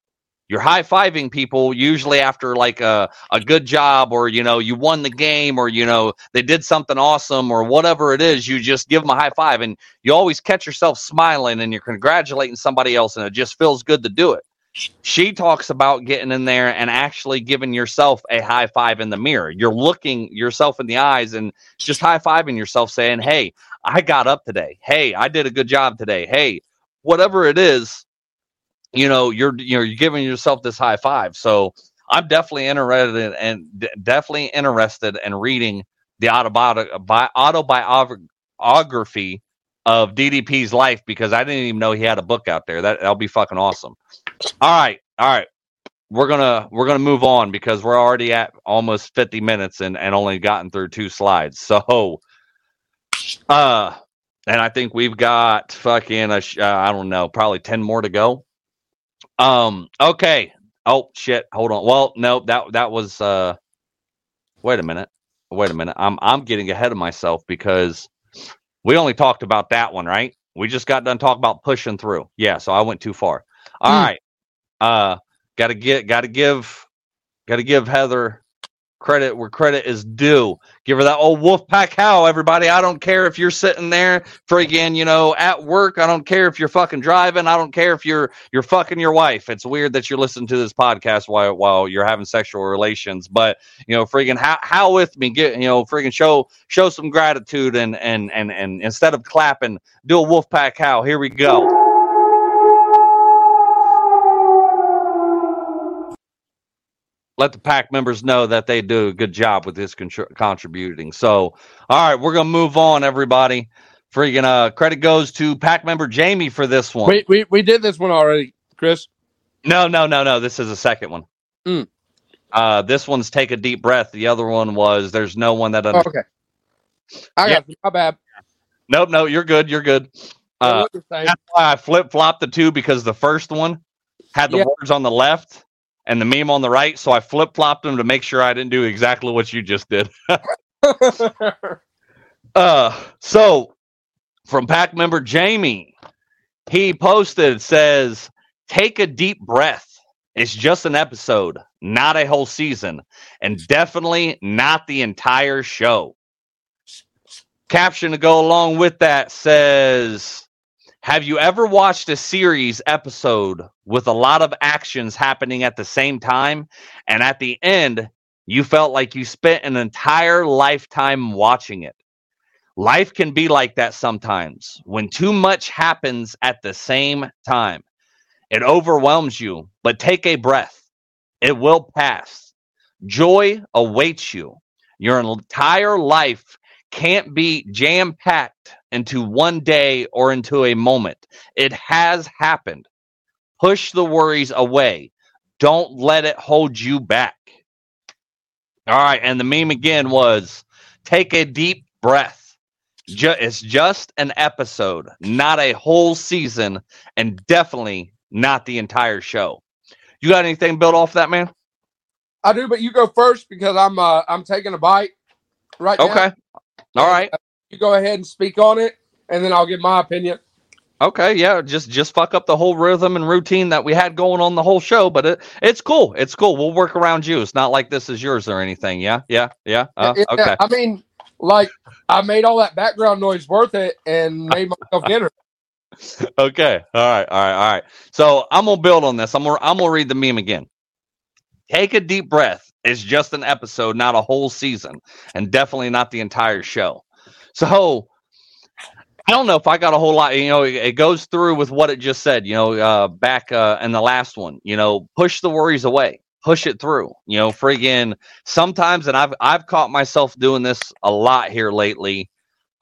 You're high fiving people usually after like a, a good job or, you know, you won the game or, you know, they did something awesome or whatever it is. You just give them a high five and you always catch yourself smiling and you're congratulating somebody else and it just feels good to do it. She talks about getting in there and actually giving yourself a high five in the mirror. You're looking yourself in the eyes and just high fiving yourself, saying, Hey, I got up today. Hey, I did a good job today. Hey, whatever it is, you know, you're you're giving yourself this high five. So I'm definitely interested and definitely interested in reading the autobiography of DDP's life because I didn't even know he had a book out there. That that'll be fucking awesome. All right, all right. We're gonna we're gonna move on because we're already at almost 50 minutes and, and only gotten through two slides. So uh and I think we've got fucking a sh- uh, I don't know, probably 10 more to go. Um okay. Oh shit, hold on. Well, no, that that was uh wait a minute. Wait a minute. I'm I'm getting ahead of myself because we only talked about that one, right? We just got done talking about pushing through. Yeah, so I went too far. All mm. right. Uh gotta get gotta give gotta give Heather credit where credit is due. Give her that old Wolfpack how, everybody. I don't care if you're sitting there freaking, you know, at work. I don't care if you're fucking driving. I don't care if you're you're fucking your wife. It's weird that you're listening to this podcast while while you're having sexual relations. But you know, freaking how how with me, get you know, freaking show show some gratitude and and and and instead of clapping, do a Wolfpack how. Here we go. Let the pack members know that they do a good job with this contr- contributing. So, all right, we're gonna move on, everybody. Freaking uh, credit goes to pack member Jamie for this one. Wait, we we did this one already, Chris. No, no, no, no. This is a second one. Mm. Uh, this one's take a deep breath. The other one was there's no one that. Under- oh, okay. I got my bad. Nope, no, you're good. You're good. Uh, that's why I flip flopped the two because the first one had the yeah. words on the left and the meme on the right. So I flip flopped them to make sure I didn't do exactly what you just did. uh, so from pack member Jamie, he posted says, "Take a deep breath. It's just an episode, not a whole season, and definitely not the entire show." Caption to go along with that says, have you ever watched a series episode with a lot of actions happening at the same time, and at the end, you felt like you spent an entire lifetime watching it? Life can be like that sometimes when too much happens at the same time. It overwhelms you, but take a breath. It will pass. Joy awaits you. Your entire life can't be jam packed into one day or into a moment. It has happened. Push the worries away. Don't let it hold you back. All right. And the meme again was take a deep breath. it's just an episode, not a whole season, and definitely not the entire show. You got anything built off that, man? I do, but you go first because I'm uh, I'm taking a bite right okay. now. All right. you go ahead and speak on it, and then I'll give my opinion. Okay, yeah, just just fuck up the whole rhythm and routine that we had going on the whole show, but it, it's cool. It's cool. We'll work around you. It's not like this is yours or anything. Yeah, yeah, yeah. Uh, okay. I mean, like I made all that background noise worth it and made myself dinner. okay. All right. All right. All right. So I'm gonna build on this. I'm gonna I'm gonna read the meme again. Take a deep breath. It's just an episode, not a whole season, and definitely not the entire show. So I don't know if I got a whole lot. You know, it, goes through with what it just said. You know, uh, back uh, in the last one. You know, push the worries away, push it through. You know, friggin' sometimes, and I've I've caught myself doing this a lot here lately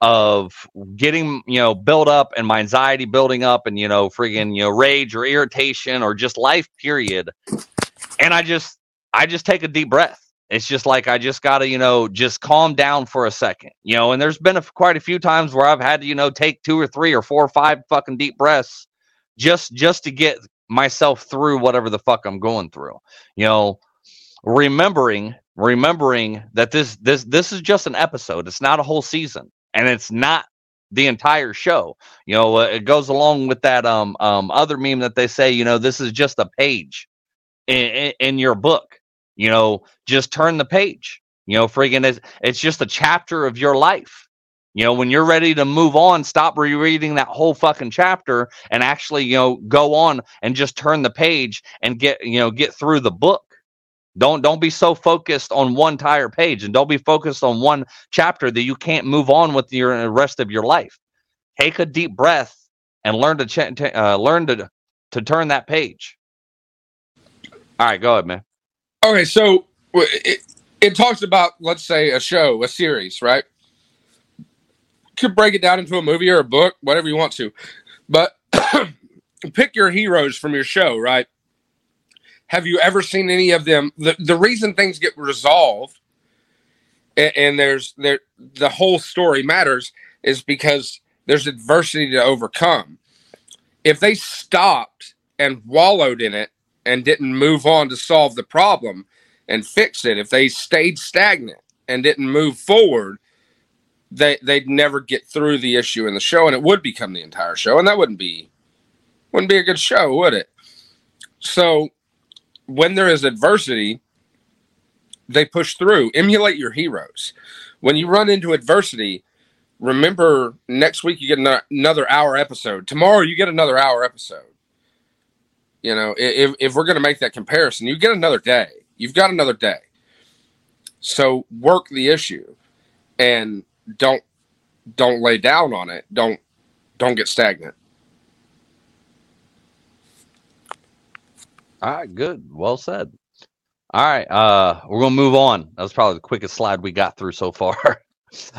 of getting you know build up and my anxiety building up and you know friggin' you know rage or irritation or just life period and i just i just take a deep breath it's just like I just got to, you know, just calm down for a second, you know. And there's been a, quite a few times where I've had to, you know, take two or three or four or five fucking deep breaths just just to get myself through whatever the fuck I'm going through. You know, remembering remembering that this this this is just an episode. It's not a whole season, and it's not the entire show. You know, uh, it goes along with that um um other meme that they say, you know, this is just a page in, in, in your book you know, just turn the page. You know, friggin' it's, it's just a chapter of your life. You know, when you're ready to move on, stop rereading that whole fucking chapter and actually, you know, go on and just turn the page and get, you know, get through the book. Don't don't be so focused on one entire page and don't be focused on one chapter that you can't move on with your uh, rest of your life. Take a deep breath and learn to ch- uh, learn to to turn that page. All right, go ahead, man. Okay, so it, it talks about, let's say, a show, a series, right? You could break it down into a movie or a book, whatever you want to. But pick your heroes from your show, right? Have you ever seen any of them? The, the reason things get resolved and, and there's there the whole story matters is because there's adversity to overcome. If they stopped and wallowed in it and didn't move on to solve the problem and fix it, if they stayed stagnant and didn't move forward, they they'd never get through the issue in the show, and it would become the entire show, and that wouldn't be wouldn't be a good show, would it? So when there is adversity, they push through. Emulate your heroes. When you run into adversity, remember next week you get another hour episode. Tomorrow you get another hour episode. You know, if, if we're going to make that comparison, you get another day. You've got another day. So work the issue and don't don't lay down on it. Don't don't get stagnant. All right, good. Well said. All right, uh, we're gonna move on. That was probably the quickest slide we got through so far.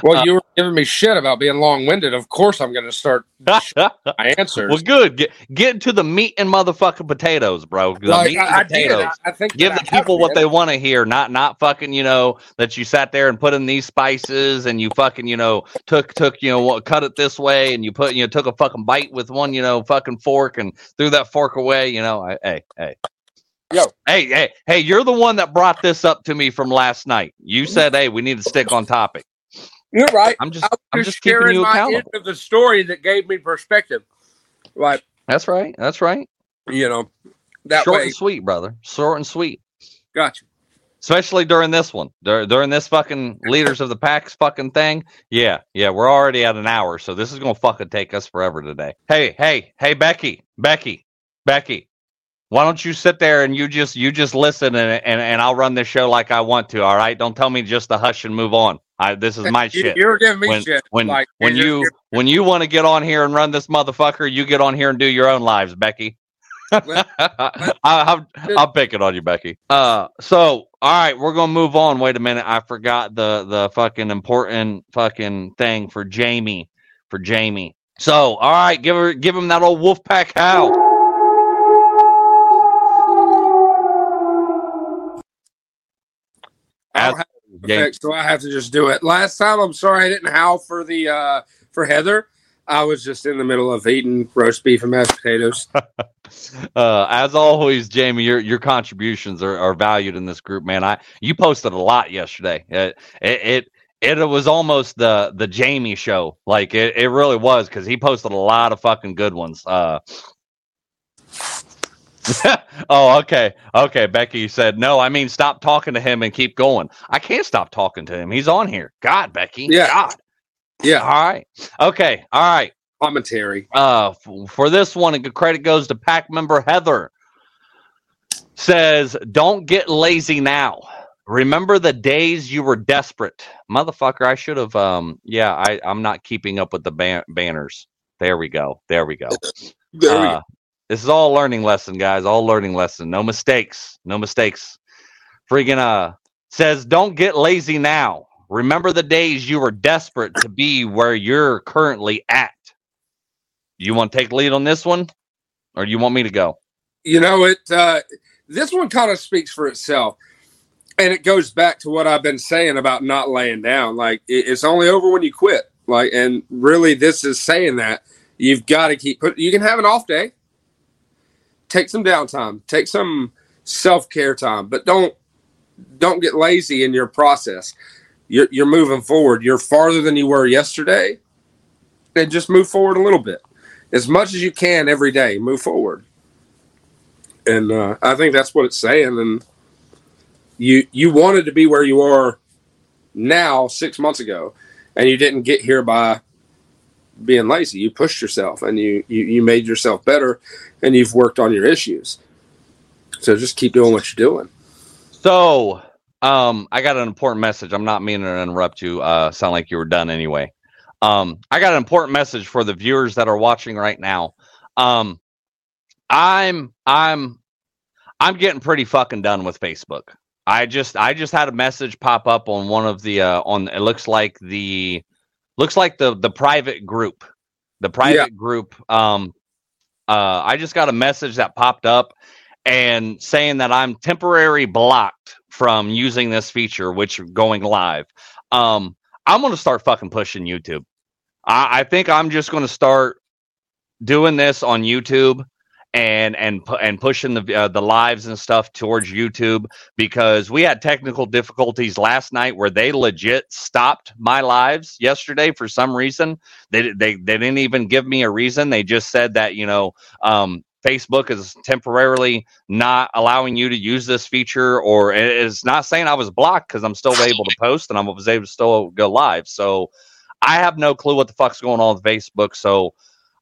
Well, uh, you were giving me shit about being long winded. Of course, I'm going to start my answers. Well, good. Get, get to the meat and motherfucking potatoes, bro. The like, meat I, and potatoes. I, I think Give the people what they want to hear, not not fucking. You know that you sat there and put in these spices and you fucking you know took took you know cut it this way and you put you know, took a fucking bite with one you know fucking fork and threw that fork away. You know, I, hey hey. Yo. Hey, hey, hey, you're the one that brought this up to me from last night. You said, hey, we need to stick on topic. You're right. I'm just, I'm just keeping you accountable. End of the story that gave me perspective. Right. That's right. That's right. You know, that short way. and sweet, brother. Short and sweet. Gotcha. Especially during this one, during this fucking leaders of the packs fucking thing. Yeah, yeah, we're already at an hour, so this is gonna fucking take us forever today. Hey, hey, hey, Becky, Becky, Becky, why don't you sit there and you just you just listen and and, and I'll run this show like I want to. All right, don't tell me just to hush and move on. I, this is my shit. You're giving me when, shit. When like, when you when you want to get on here and run this motherfucker, you get on here and do your own lives, Becky. I, will I'll pick it on you, Becky. Uh, so all right, we're gonna move on. Wait a minute, I forgot the the fucking important fucking thing for Jamie, for Jamie. So all right, give her give him that old wolf pack howl. As, so I have to just do it. Last time, I'm sorry I didn't howl for the uh, for Heather. I was just in the middle of eating roast beef and mashed potatoes. uh, as always, Jamie, your your contributions are, are valued in this group, man. I you posted a lot yesterday. It, it, it it was almost the the Jamie show. Like it, it really was because he posted a lot of fucking good ones. Uh, oh, okay, okay. Becky said no. I mean, stop talking to him and keep going. I can't stop talking to him. He's on here. God, Becky. Yeah. God. Yeah. All right. Okay. All right. Commentary. Uh, f- for this one, a credit goes to pack member Heather. Says, "Don't get lazy now." Remember the days you were desperate, motherfucker. I should have. Um, yeah, I I'm not keeping up with the ban- banners. There we go. There we go. There we go. This is all learning lesson, guys. All learning lesson. No mistakes. No mistakes. Freaking uh says, don't get lazy now. Remember the days you were desperate to be where you're currently at. You want to take lead on this one, or you want me to go? You know it. Uh, this one kind of speaks for itself, and it goes back to what I've been saying about not laying down. Like it, it's only over when you quit. Like, and really, this is saying that you've got to keep. Put, you can have an off day. Take some downtime. Take some self care time, but don't don't get lazy in your process. You're you're moving forward. You're farther than you were yesterday, and just move forward a little bit, as much as you can every day. Move forward and uh, I think that's what it's saying. And you you wanted to be where you are now six months ago, and you didn't get here by being lazy. You pushed yourself, and you you, you made yourself better, and you've worked on your issues. So just keep doing what you're doing. So, um, I got an important message. I'm not meaning to interrupt you. Uh, sound like you were done anyway. Um, I got an important message for the viewers that are watching right now. Um, I'm I'm I'm getting pretty fucking done with Facebook. I just I just had a message pop up on one of the uh on it looks like the looks like the the private group. The private yeah. group um uh I just got a message that popped up and saying that I'm temporary blocked from using this feature which going live. Um I'm going to start fucking pushing YouTube. I, I think I'm just going to start doing this on YouTube and and and pushing the uh, the lives and stuff towards YouTube because we had technical difficulties last night where they legit stopped my lives yesterday for some reason. They they they didn't even give me a reason. They just said that you know um, Facebook is temporarily not allowing you to use this feature, or it's not saying I was blocked because I'm still able to post and I was able to still go live. So I have no clue what the fuck's going on with Facebook. So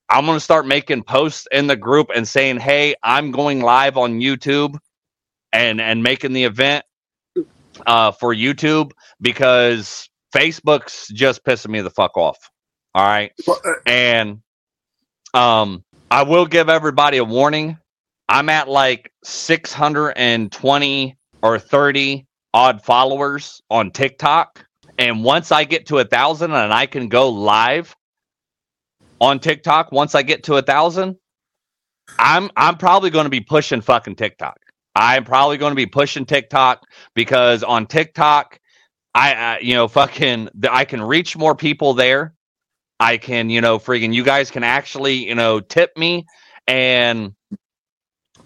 I'm going to start making posts in the group and saying, "Hey, I'm going live on YouTube," and and making the event uh, for YouTube because Facebook's just pissing me the fuck off. All right, uh, and um, I will give everybody a warning. I'm at like 620 or 30 odd followers on TikTok. And once I get to a thousand and I can go live on TikTok once I get to a thousand, I'm I'm probably going to be pushing fucking TikTok. I'm probably going to be pushing TikTok because on TikTok, I, you know fucking I can reach more people there. I can you know friggin' you guys can actually you know tip me and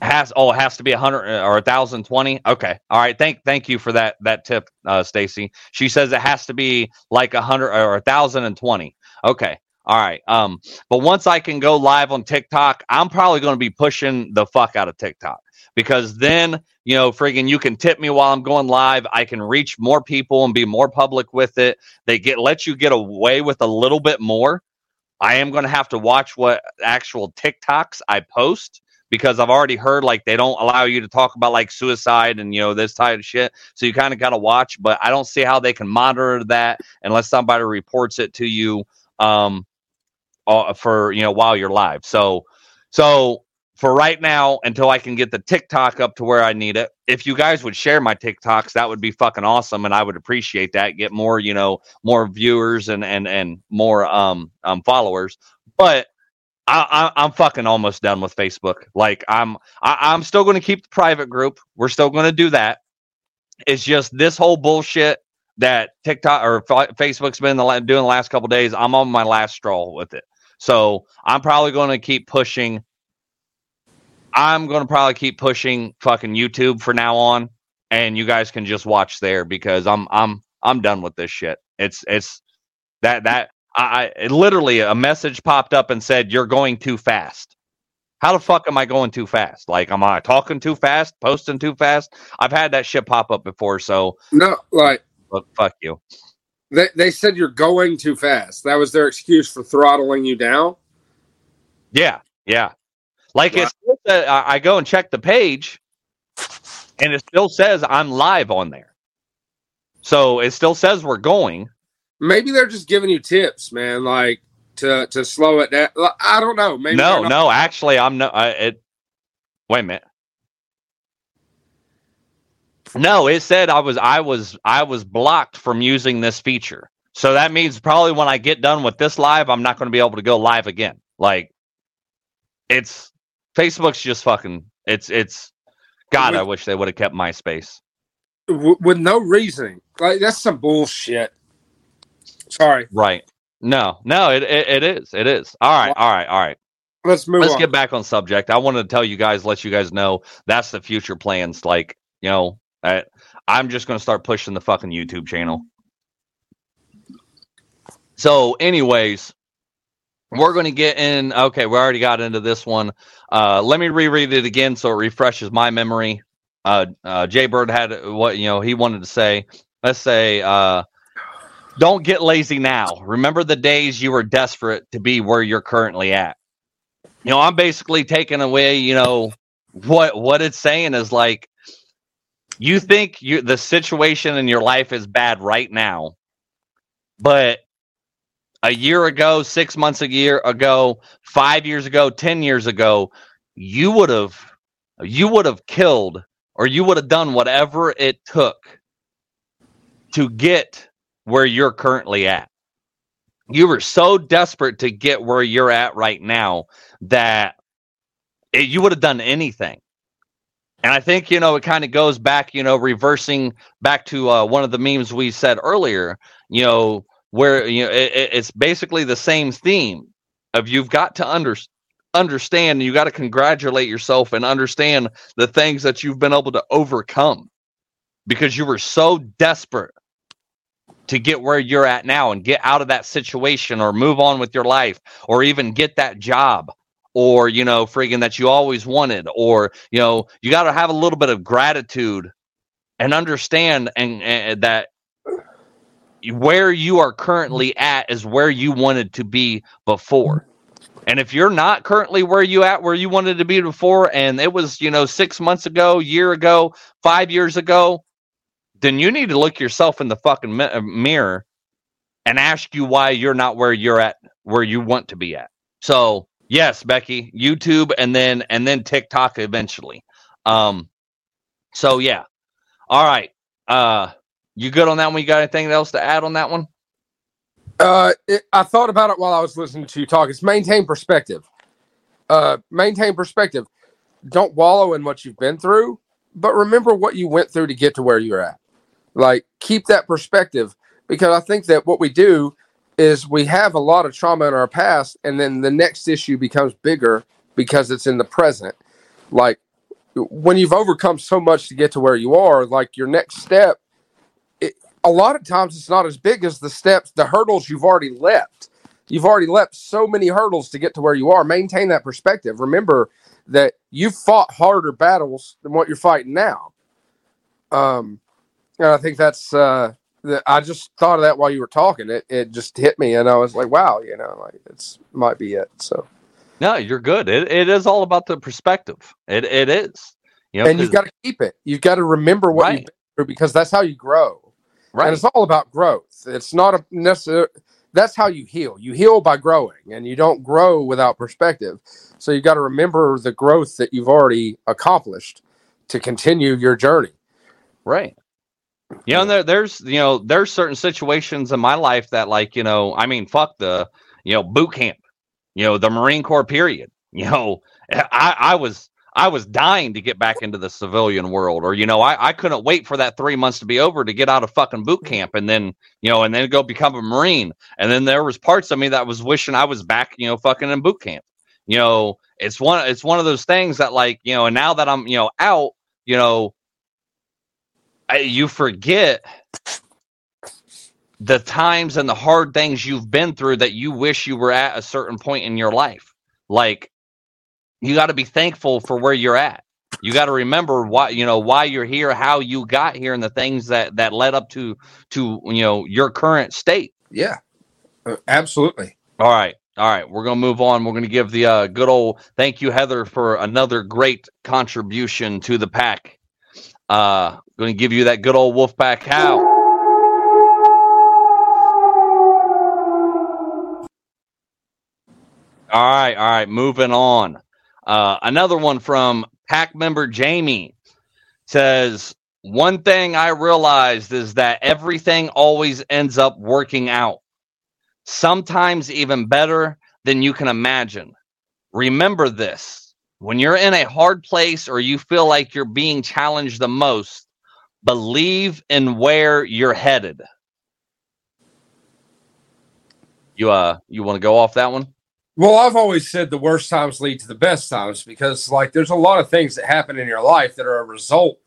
has oh it has to be a hundred uh, or a thousand twenty? Okay. All right. Thank thank you for that that tip uh stacy. She says it has to be like a hundred or a thousand and twenty. Okay all right. Um, but once I can go live on TikTok, I'm probably going to be pushing the fuck out of TikTok because then, you know, friggin' you can tip me while I'm going live. I can reach more people and be more public with it. They get let you get away with a little bit more. I am going to have to watch what actual TikToks I post because I've already heard like they don't allow you to talk about like suicide and you know this type of shit. So you kind of got to watch, but I don't see how they can monitor that unless somebody reports it to you. Um, uh, for you know while you're live. So so for right now until I can get the TikTok up to where I need it. If you guys would share my TikToks, that would be fucking awesome, and I would appreciate that. Get more, you know, more viewers and and and more um um followers. But I, I, am fucking almost done with Facebook. Like I'm I, I'm still going to keep the private group. We're still going to do that. It's just this whole bullshit that TikTok or Facebook's been the, doing the last couple days. I'm on my last straw with it. So I'm probably going to keep pushing. I'm going to probably keep pushing fucking YouTube for now on, and you guys can just watch there because I'm I'm I'm done with this shit. It's it's that that I, I literally a message popped up and said you're going too fast. How the fuck am I going too fast? Like, am I talking too fast, posting too fast? I've had that shit pop up before, so no, like, look, fuck you. They they said you're going too fast. That was their excuse for throttling you down. Yeah, yeah. Like wow. it's I go and check the page, and it still says I'm live on there. So it still says we're going. Maybe they're just giving you tips, man. Like to to slow it down. I don't know. Maybe no, no. Actually, I'm no. I, it. Wait a minute. No, it said I was I was I was blocked from using this feature. So that means probably when I get done with this live, I'm not going to be able to go live again. Like it's Facebook's just fucking it's it's God, with, I wish they would have kept MySpace. with no reasoning. Like that's some bullshit. Sorry. Right. No, no, it, it, it is. It is. All right, all right, all right. Let's move. Let's on. get back on subject. I wanted to tell you guys, let you guys know that's the future plans. Like, you know, I, I'm just to start pushing the fucking YouTube channel. So, anyways, we're going to get in. Okay, we already got into this one. Uh, let me reread it again so it refreshes my memory. Uh, uh, Jay Bird had what you know he wanted to say. Let's say, uh, don't get lazy now. Remember the days you were desperate to be where you're currently at. You know, I'm basically taking away. You know what what it's saying is like you think you the situation in your life is bad right now, but a year ago, six months a year ago, five years ago, ten years ago, you would have you would have killed or you would have done whatever it took to get where you're currently at. You were so desperate to get where you're at right now that it, you would have done anything. And I think, you know, it kind of goes back, you know, reversing back to uh, one of the memes we said earlier, you know, where, you know, it, it's basically the same theme of you've got to under, understand, you got to congratulate yourself and understand the things that you've been able to overcome because you were so desperate to get where you're at now and get out of that situation or move on with your life or even get that job or you know friggin that you always wanted or you know you got to have a little bit of gratitude and understand and, and that where you are currently at is where you wanted to be before. And if you're not currently where you at where you wanted to be before and it was you know 6 months ago year ago 5 years ago then you need to look yourself in the fucking uh, mirror and ask you why you're not where you're at where you want to be at. So Yes, Becky, YouTube and then and then TikTok eventually. Um so yeah. All right. Uh you good on that one? You got anything else to add on that one? Uh it, I thought about it while I was listening to you talk. It's maintain perspective. Uh maintain perspective. Don't wallow in what you've been through, but remember what you went through to get to where you're at. Like keep that perspective because I think that what we do is we have a lot of trauma in our past and then the next issue becomes bigger because it's in the present. Like when you've overcome so much to get to where you are like your next step it, a lot of times it's not as big as the steps the hurdles you've already leapt. You've already leapt so many hurdles to get to where you are. Maintain that perspective. Remember that you've fought harder battles than what you're fighting now. Um and i think that's uh I just thought of that while you were talking. It it just hit me, and I was like, "Wow, you know, like it's might be it." So, no, you're good. It it is all about the perspective. It it is. You know, and you've got to keep it. You've got to remember what right. you've been through because that's how you grow. Right. And it's all about growth. It's not a necessary. That's how you heal. You heal by growing, and you don't grow without perspective. So you've got to remember the growth that you've already accomplished to continue your journey. Right. You know, there, there's you know there's certain situations in my life that like you know I mean fuck the you know boot camp, you know the Marine Corps period. You know I I was I was dying to get back into the civilian world, or you know I I couldn't wait for that three months to be over to get out of fucking boot camp and then you know and then go become a Marine. And then there was parts of me that was wishing I was back you know fucking in boot camp. You know it's one it's one of those things that like you know and now that I'm you know out you know I, you forget the times and the hard things you've been through that you wish you were at a certain point in your life. Like you got to be thankful for where you're at. You got to remember why you know why you're here, how you got here, and the things that that led up to to you know your current state. Yeah, uh, absolutely. All right, all right. We're gonna move on. We're gonna give the uh, good old thank you, Heather, for another great contribution to the pack. Uh, going to give you that good old Wolfpack howl. All right, all right, moving on. Uh, another one from pack member Jamie says, One thing I realized is that everything always ends up working out, sometimes even better than you can imagine. Remember this when you're in a hard place or you feel like you're being challenged the most, believe in where you're headed. You uh you want to go off that one? Well, I've always said the worst times lead to the best times because like there's a lot of things that happen in your life that are a result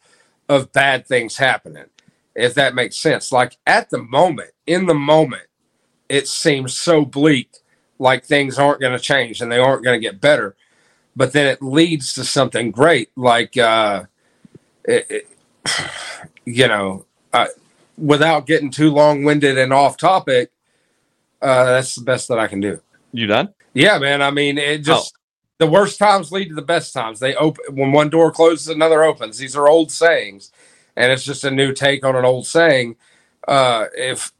of bad things happening. If that makes sense. Like at the moment, in the moment, it seems so bleak like things aren't going to change and they aren't going to get better. But then it leads to something great like uh it, it, you know, uh, without getting too long winded and off topic, uh, that's the best that I can do. You done? Yeah, man. I mean, it just oh. the worst times lead to the best times. They open when one door closes, another opens. These are old sayings, and it's just a new take on an old saying. Uh, if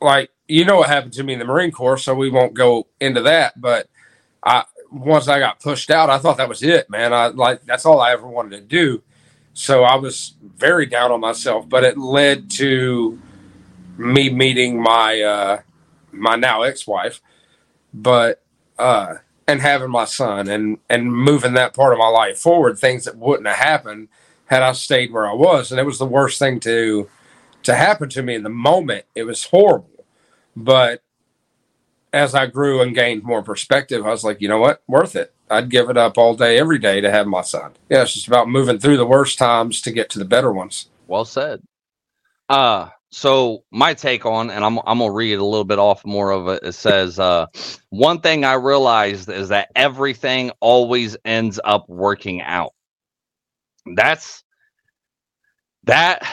like you know what happened to me in the Marine Corps, so we won't go into that. But I once I got pushed out, I thought that was it, man. I like that's all I ever wanted to do. So I was very down on myself, but it led to me meeting my uh, my now ex-wife, but uh, and having my son and and moving that part of my life forward. Things that wouldn't have happened had I stayed where I was, and it was the worst thing to to happen to me in the moment. It was horrible, but as I grew and gained more perspective, I was like, you know what, worth it. I'd give it up all day, every day to have my son. Yeah, it's just about moving through the worst times to get to the better ones. Well said. Uh so my take on, and I'm I'm gonna read a little bit off more of it. It says, uh, one thing I realized is that everything always ends up working out. That's that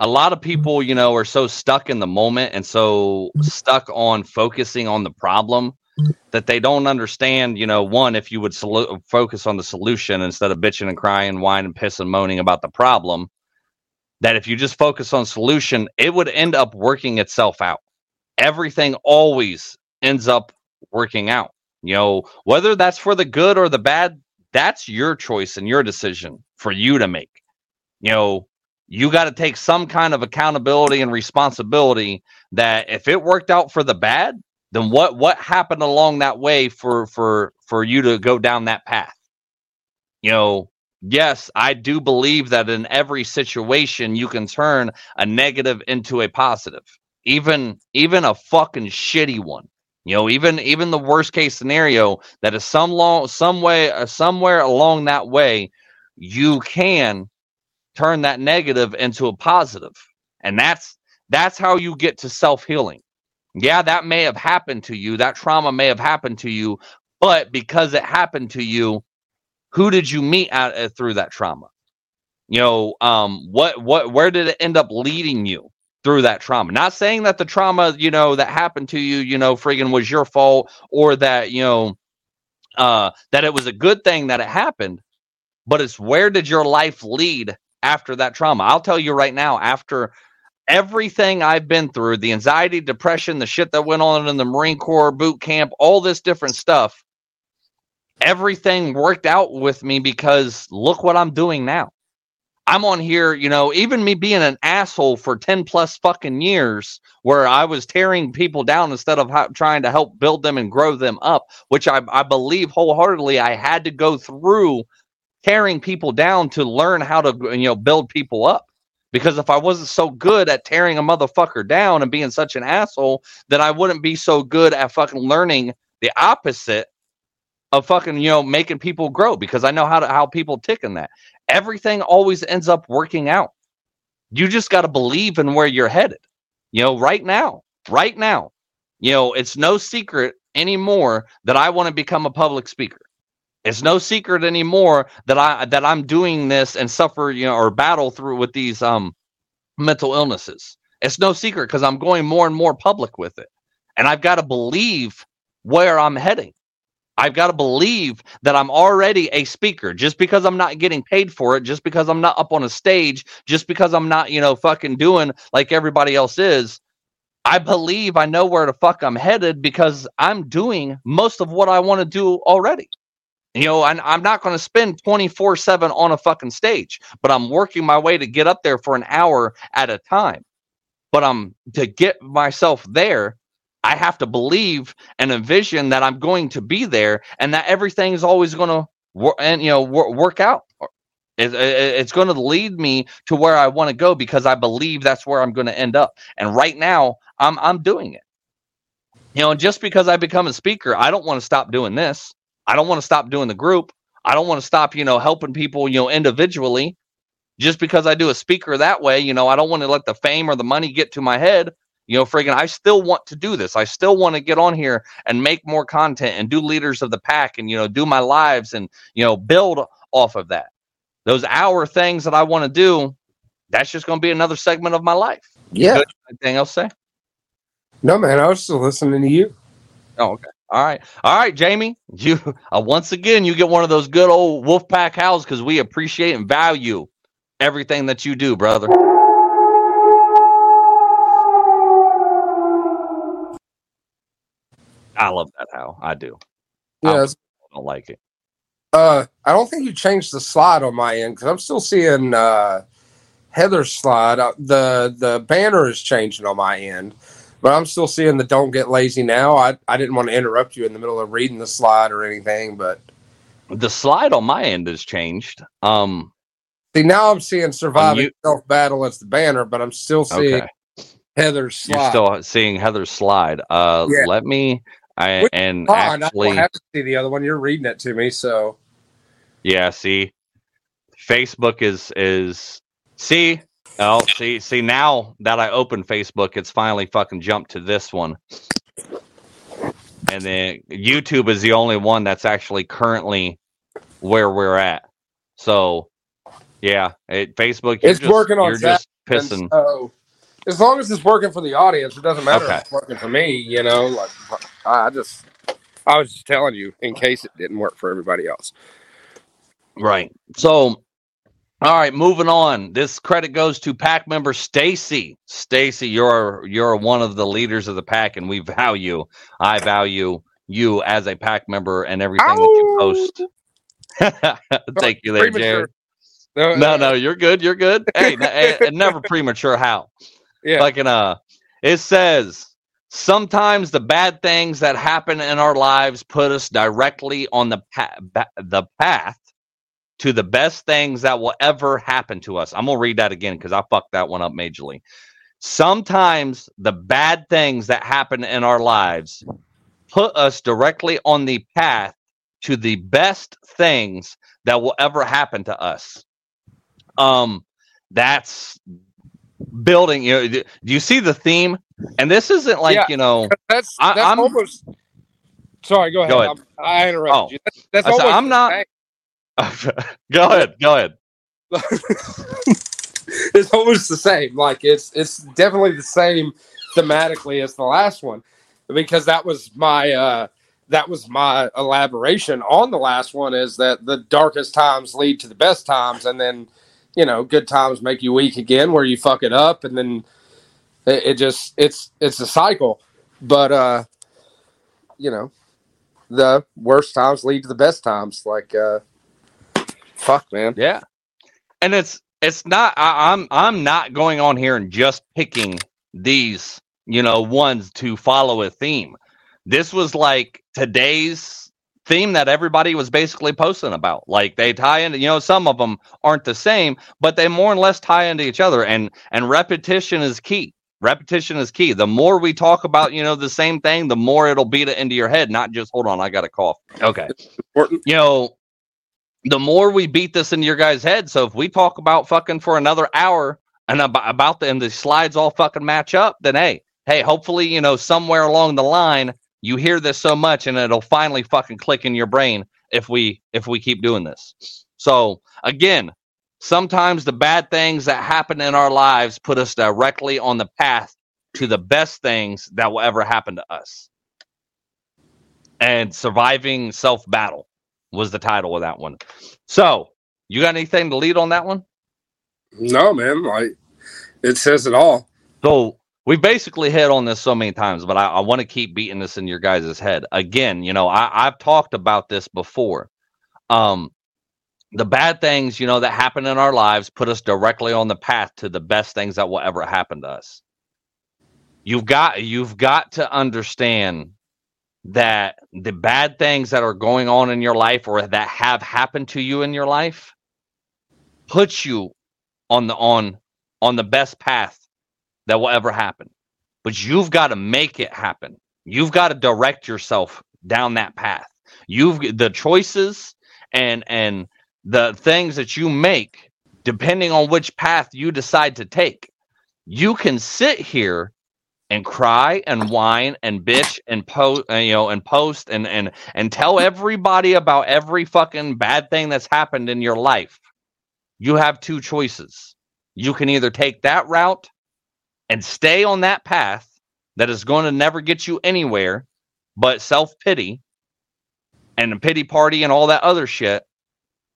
a lot of people, you know, are so stuck in the moment and so stuck on focusing on the problem that they don't understand, you know, one, if you would focus on the solution instead of bitching and crying, whining, pissing, moaning about the problem, that if you just focus on solution, it would end up working itself out. Everything always ends up working out. You know, whether that's for the good or the bad, that's your choice and your decision for you to make. You know, you got to take some kind of accountability and responsibility that if it worked out for the bad, then what what happened along that way for for for you to go down that path? You know yes i do believe that in every situation you can turn a negative into a positive even even a fucking shitty one. You know even even the worst case scenario that is some long some way uh, somewhere along that way you can turn that negative into a positive and that's that's how you get to self-healing yeah, that may have happened to you. That trauma may have happened to you, but because it happened to you, who did you meet at, uh, through that trauma? You know, um, what, what, where did it end up leading you through that trauma? Not saying that the trauma, you know, that happened to you, you know, friggin' was your fault or that, you know, uh, that it was a good thing that it happened, but it's where did your life lead after that trauma? I'll tell you right now, after everything I've been through, the anxiety, depression, the shit that went on in the Marine Corps boot camp, all this different stuff, everything worked out with me because look what I'm doing now. I'm on here, you know, even me being an asshole for 10 plus fucking years where I was tearing people down instead of trying to help build them and grow them up, which I, I believe wholeheartedly I had to go through tearing people down to learn how to, you know, build people up. Because if I wasn't so good at tearing a motherfucker down and being such an asshole, then I wouldn't be so good at fucking learning the opposite of fucking, you know, making people grow because I know how to how people tick in that. Everything always ends up working out. You just got to believe in where you're headed. You know, right now, right now, you know, it's no secret anymore that I want to become a public speaker. It's no secret anymore that I that I'm doing this and suffer, you know, or battle through with these um mental illnesses. It's no secret because I'm going more and more public with it. And I've got to believe where I'm heading. I've got to believe that I'm already a speaker just because I'm not getting paid for it, just because I'm not up on a stage, just because I'm not, you know, fucking doing like everybody else is. I believe I know where the fuck I'm headed because I'm doing most of what I want to do already. You know, and I'm not going to spend 24 7 on a fucking stage, but I'm working my way to get up there for an hour at a time. But I'm to get myself there, I have to believe and envision that I'm going to be there and that everything is always going to work and, you know, wor- work out. It, it, it's going to lead me to where I want to go because I believe that's where I'm going to end up. And right now, I'm I'm doing it. You know, and just because I become a speaker, I don't want to stop doing this. I don't want to stop doing the group. I don't want to stop, you know, helping people, you know, individually. Just because I do a speaker that way, you know, I don't want to let the fame or the money get to my head. You know, friggin', I still want to do this. I still want to get on here and make more content and do leaders of the pack and, you know, do my lives and, you know, build off of that. Those hour things that I want to do, that's just going to be another segment of my life. Yeah. Anything else to say? No, man, I was still listening to you. Oh, okay. All right, all right, Jamie. You uh, once again you get one of those good old Wolfpack howls because we appreciate and value everything that you do, brother. I love that how I do. Yeah, I don't like it. Uh, I don't think you changed the slide on my end because I'm still seeing uh, Heather's slide. Uh, the the banner is changing on my end. But I'm still seeing the don't get lazy now. I, I didn't want to interrupt you in the middle of reading the slide or anything, but the slide on my end has changed. Um see now I'm seeing surviving you, self battle as the banner, but I'm still seeing okay. Heather's slide. You're still seeing Heather's slide. Uh yeah. let me I Which, and actually I have to see the other one. You're reading it to me, so yeah, see. Facebook is is see Oh, see, see now that I open Facebook, it's finally fucking jumped to this one. And then YouTube is the only one that's actually currently where we're at. So, yeah, it, Facebook. It's just, working on you're just pissing. So, as long as it's working for the audience, it doesn't matter okay. if it's working for me. You know, like I just, I was just telling you in case it didn't work for everybody else. Right. So all right, moving on. This credit goes to pack member Stacy. Stacy, you're you're one of the leaders of the pack, and we value. I value you as a pack member and everything Ow! that you post. Thank you, there, Jared. No, no, uh, no, you're good. You're good. Hey, n- eh, eh, never premature. How? Yeah. Like in uh, it says sometimes the bad things that happen in our lives put us directly on the pa- ba- the path to the best things that will ever happen to us. I'm going to read that again because I fucked that one up majorly. Sometimes the bad things that happen in our lives put us directly on the path to the best things that will ever happen to us. Um, that's building. You know, do you see the theme? And this isn't like yeah, you know. That's that's I, am almost. Sorry, go ahead. Go ahead. i interrupted oh, you. That's, that's almost. I'm not. go ahead. Go ahead. it's almost the same. Like it's it's definitely the same thematically as the last one, because that was my uh, that was my elaboration on the last one. Is that the darkest times lead to the best times, and then you know good times make you weak again, where you fuck it up, and then it, it just it's it's a cycle. But uh, you know, the worst times lead to the best times. Like uh, Fuck, man. Yeah. And it's it's not I, I'm I'm not going on here and just picking these, you know, ones to follow a theme. This was like today's theme that everybody was basically posting about. Like they tie into, you know, some of them aren't the same, but they more or less tie into each other. And and repetition is key. Repetition is key. The more we talk about, you know, the same thing, the more it'll beat it into your head. Not just hold on, I got a cough. Okay. Important. You know, the more we beat this into your guys' head. So if we talk about fucking for another hour and about, about the and the slides all fucking match up, then hey, hey, hopefully, you know, somewhere along the line you hear this so much and it'll finally fucking click in your brain if we if we keep doing this. So again, sometimes the bad things that happen in our lives put us directly on the path to the best things that will ever happen to us. And surviving self battle was the title of that one. So, you got anything to lead on that one? No, man. Like it says it all. So we basically hit on this so many times, but I, I want to keep beating this in your guys' head. Again, you know, I, I've talked about this before. Um, the bad things, you know, that happen in our lives put us directly on the path to the best things that will ever happen to us. You've got you've got to understand that the bad things that are going on in your life or that have happened to you in your life puts you on the on on the best path that will ever happen. But you've got to make it happen. You've got to direct yourself down that path. You've the choices and and the things that you make depending on which path you decide to take. You can sit here and cry and whine and bitch and post uh, you know and post and and and tell everybody about every fucking bad thing that's happened in your life. You have two choices. You can either take that route and stay on that path that is going to never get you anywhere but self-pity and a pity party and all that other shit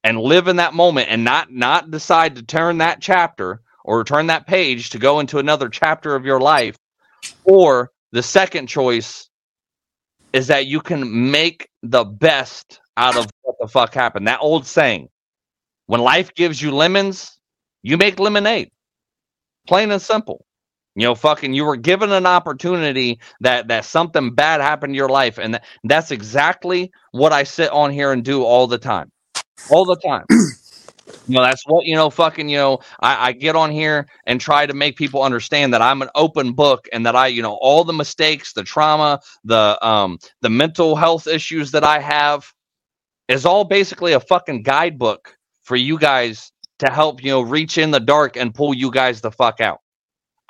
and live in that moment and not not decide to turn that chapter or turn that page to go into another chapter of your life or the second choice is that you can make the best out of what the fuck happened. That old saying, when life gives you lemons, you make lemonade. Plain and simple. You know, fucking, you were given an opportunity that that something bad happened in your life, and that, that's exactly what I sit on here and do all the time, all the time. You know, that's what, you know, fucking, you know, I, I get on here and try to make people understand that I'm an open book and that I, you know, all the mistakes, the trauma, the um the mental health issues that I have is all basically a fucking guidebook for you guys to help, you know, reach in the dark and pull you guys the fuck out.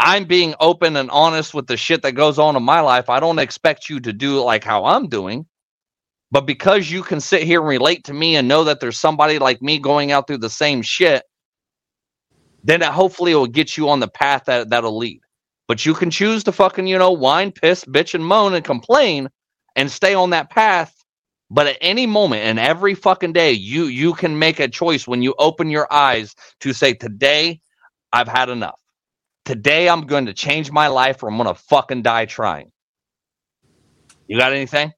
I'm being open and honest with the shit that goes on in my life. I don't expect you to do like how I'm doing. But because you can sit here and relate to me and know that there's somebody like me going out through the same shit, then it hopefully it will get you on the path that that'll lead. But you can choose to fucking, you know, whine, piss, bitch, and moan and complain and stay on that path. But at any moment and every fucking day, you you can make a choice when you open your eyes to say, Today I've had enough. Today I'm going to change my life or I'm gonna fucking die trying. You got anything?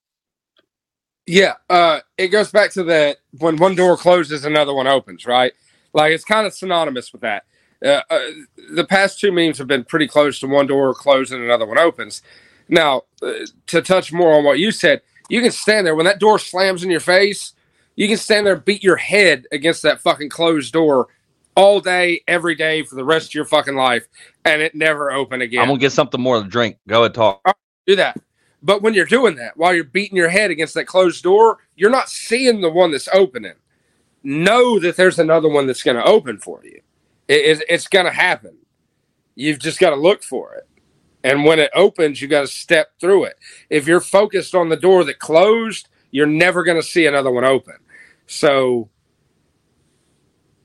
Yeah, uh, it goes back to that when one door closes, another one opens, right? Like it's kind of synonymous with that. Uh, uh, the past two memes have been pretty close to one door closing, another one opens. Now, uh, to touch more on what you said, you can stand there when that door slams in your face. You can stand there and beat your head against that fucking closed door all day, every day for the rest of your fucking life, and it never open again. I'm gonna get something more to drink. Go ahead, talk. do that. But when you're doing that, while you're beating your head against that closed door, you're not seeing the one that's opening. Know that there's another one that's going to open for you. It, it, it's going to happen. You've just got to look for it. And when it opens, you got to step through it. If you're focused on the door that closed, you're never going to see another one open. So,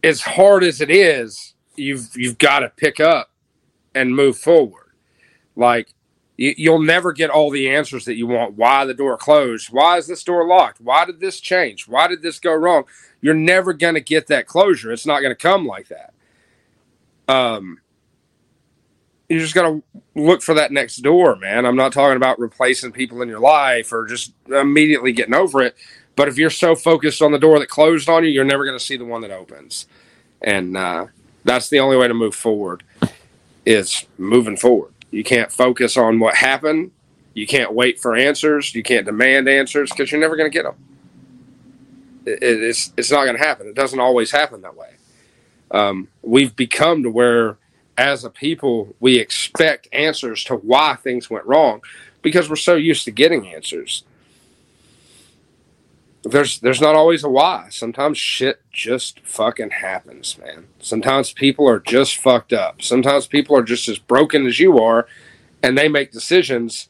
as hard as it is, you've you've got to pick up and move forward. Like you, will never get all the answers that you want. Why the door closed? Why is this door locked? Why did this change? Why did this go wrong? You're never going to get that closure. It's not going to come like that. Um, you just got to look for that next door, man. I'm not talking about replacing people in your life or just immediately getting over it. But if you're so focused on the door that closed on you, you're never going to see the one that opens. And uh, that's the only way to move forward is moving forward. You can't focus on what happened. You can't wait for answers. You can't demand answers because you're never going to get them. It, it's it's not going to happen. It doesn't always happen that way. Um, we've become to where, as a people, we expect answers to why things went wrong because we're so used to getting answers. There's there's not always a why. Sometimes shit just fucking happens, man. Sometimes people are just fucked up. Sometimes people are just as broken as you are, and they make decisions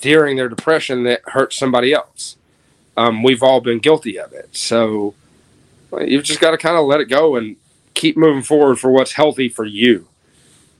during their depression that hurt somebody else. Um, we've all been guilty of it. So you've just got to kind of let it go and keep moving forward for what's healthy for you,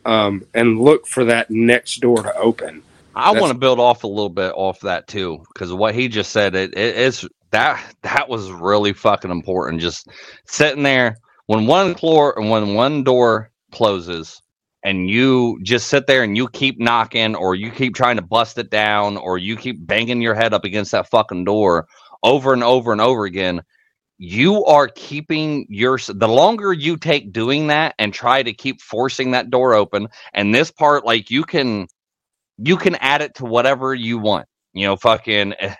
um, and look for that next door to open. I want to build off a little bit off that too, because what he just said, it, it is that that was really fucking important. Just sitting there when one floor and when one door closes, and you just sit there and you keep knocking, or you keep trying to bust it down, or you keep banging your head up against that fucking door over and over and over again. You are keeping your the longer you take doing that and try to keep forcing that door open. And this part, like you can you can add it to whatever you want. You know, fucking eh,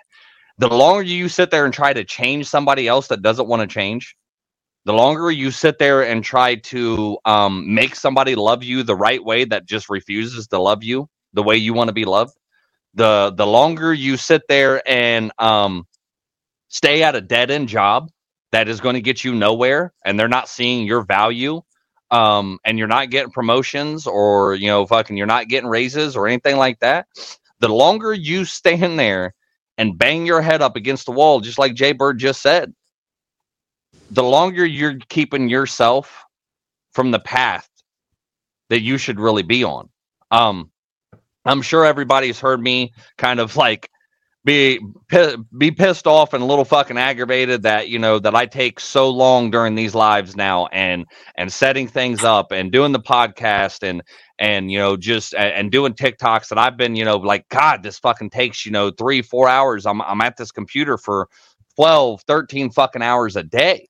the longer you sit there and try to change somebody else that doesn't want to change, the longer you sit there and try to um, make somebody love you the right way that just refuses to love you the way you want to be loved, the the longer you sit there and um, stay at a dead end job that is going to get you nowhere, and they're not seeing your value um, and you're not getting promotions or you know fucking you're not getting raises or anything like that the longer you stand there and bang your head up against the wall just like jay bird just said the longer you're keeping yourself from the path that you should really be on. Um i'm sure everybody's heard me kind of like be be pissed off and a little fucking aggravated that you know that I take so long during these lives now and and setting things up and doing the podcast and and you know just and doing TikToks that I've been you know like god this fucking takes you know 3 4 hours. I'm I'm at this computer for 12 13 fucking hours a day.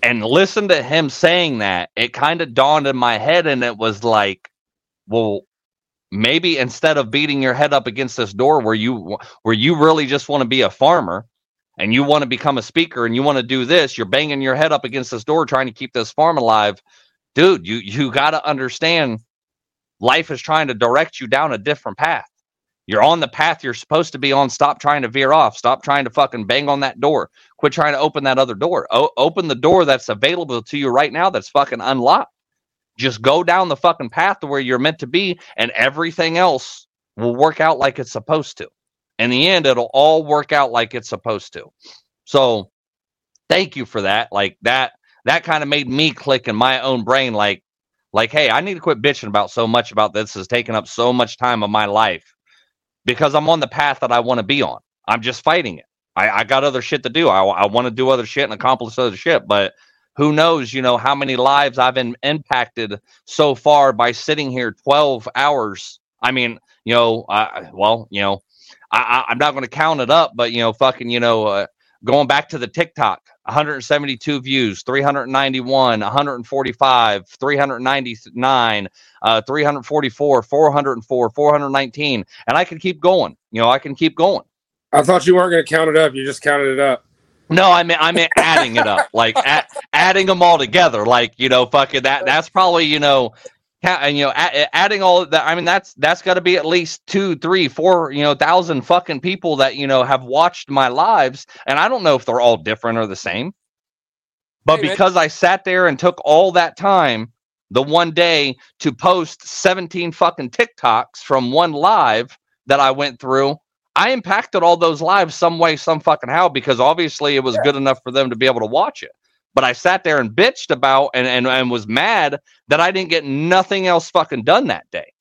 And listen to him saying that it kind of dawned in my head and it was like well maybe instead of beating your head up against this door where you where you really just want to be a farmer and you want to become a speaker and you want to do this you're banging your head up against this door trying to keep this farm alive dude you you got to understand life is trying to direct you down a different path. You're on the path you're supposed to be on. Stop trying to veer off. Stop trying to fucking bang on that door. Quit trying to open that other door. O- open the door that's available to you right now that's fucking unlocked just go down the fucking path to where you're meant to be, and everything else will work out like it's supposed to. In the end, it'll all work out like it's supposed to. So thank you for that. Like that, that kind of made me click in my own brain, like, like, hey, I need to quit bitching about so much about this is taking up so much time of my life because I'm on the path that I want to be on. I'm just fighting it. I, I got other shit to do. I, I want to do other shit and accomplish other shit, but who knows, you know, how many lives I've been impacted so far by sitting here 12 hours. I mean, you know, uh, well, you know, I, am not going to count it up, but, you know, fucking, you know, uh, going back to the TikTok, 172 views, 391, 145, 399, uh, 344, 404, 419. And I can keep going. You know, I can keep going. I thought you weren't going to count it up. You just counted it up. No, I mean I mean adding it up, like at, adding them all together, like you know, fucking that. That's probably you know, and you know, adding all that. I mean, that's that's got to be at least two, three, four, you know, thousand fucking people that you know have watched my lives, and I don't know if they're all different or the same. But hey, because I sat there and took all that time the one day to post 17 fucking TikToks from one live that I went through, I impacted all those lives some way, some fucking how, because obviously it was yeah. good enough for them to be able to watch it. But I sat there and bitched about and, and, and was mad that I didn't get nothing else fucking done that day.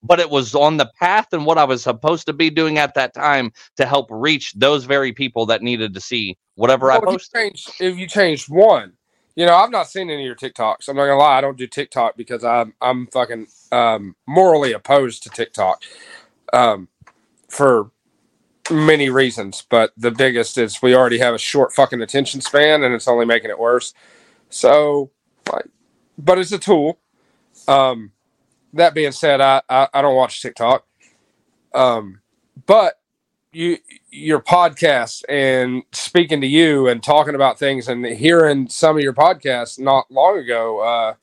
But it was on the path and what I was supposed to be doing at that time to help reach those very people that needed to see whatever well, I posted. If you, changed, if you changed one, you know, I've not seen any of your TikToks. I'm not gonna lie, I don't do TikTok because I'm I'm fucking um, morally opposed to TikTok. Um, for many reasons, but the biggest is we already have a short fucking attention span, and it's only making it worse. So, but it's a tool. Um, that being said, I, I, I don't watch TikTok. Um, but you your podcast and speaking to you and talking about things and hearing some of your podcasts not long ago, uh,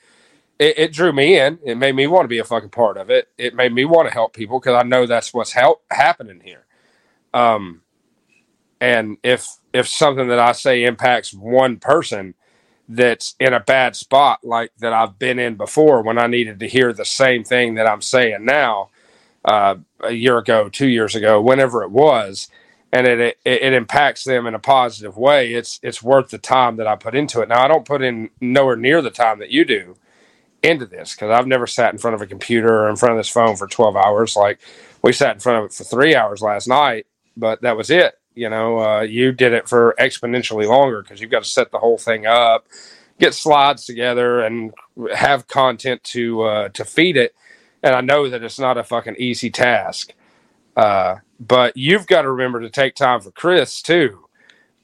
it, it, drew me in. It made me want to be a fucking part of it. It made me want to help people because I know that's what's help, happening here. Um, And if if something that I say impacts one person that's in a bad spot like that I've been in before when I needed to hear the same thing that I'm saying now, uh, a year ago, two years ago, whenever it was, and it, it, it impacts them in a positive way, it's it's worth the time that I put into it. Now I don't put in nowhere near the time that you do into this because I've never sat in front of a computer or in front of this phone for 12 hours. Like we sat in front of it for three hours last night, but that was it. You know, uh, you did it for exponentially longer because you've got to set the whole thing up, get slides together, and have content to uh, to feed it. And I know that it's not a fucking easy task. Uh, but you've got to remember to take time for Chris too.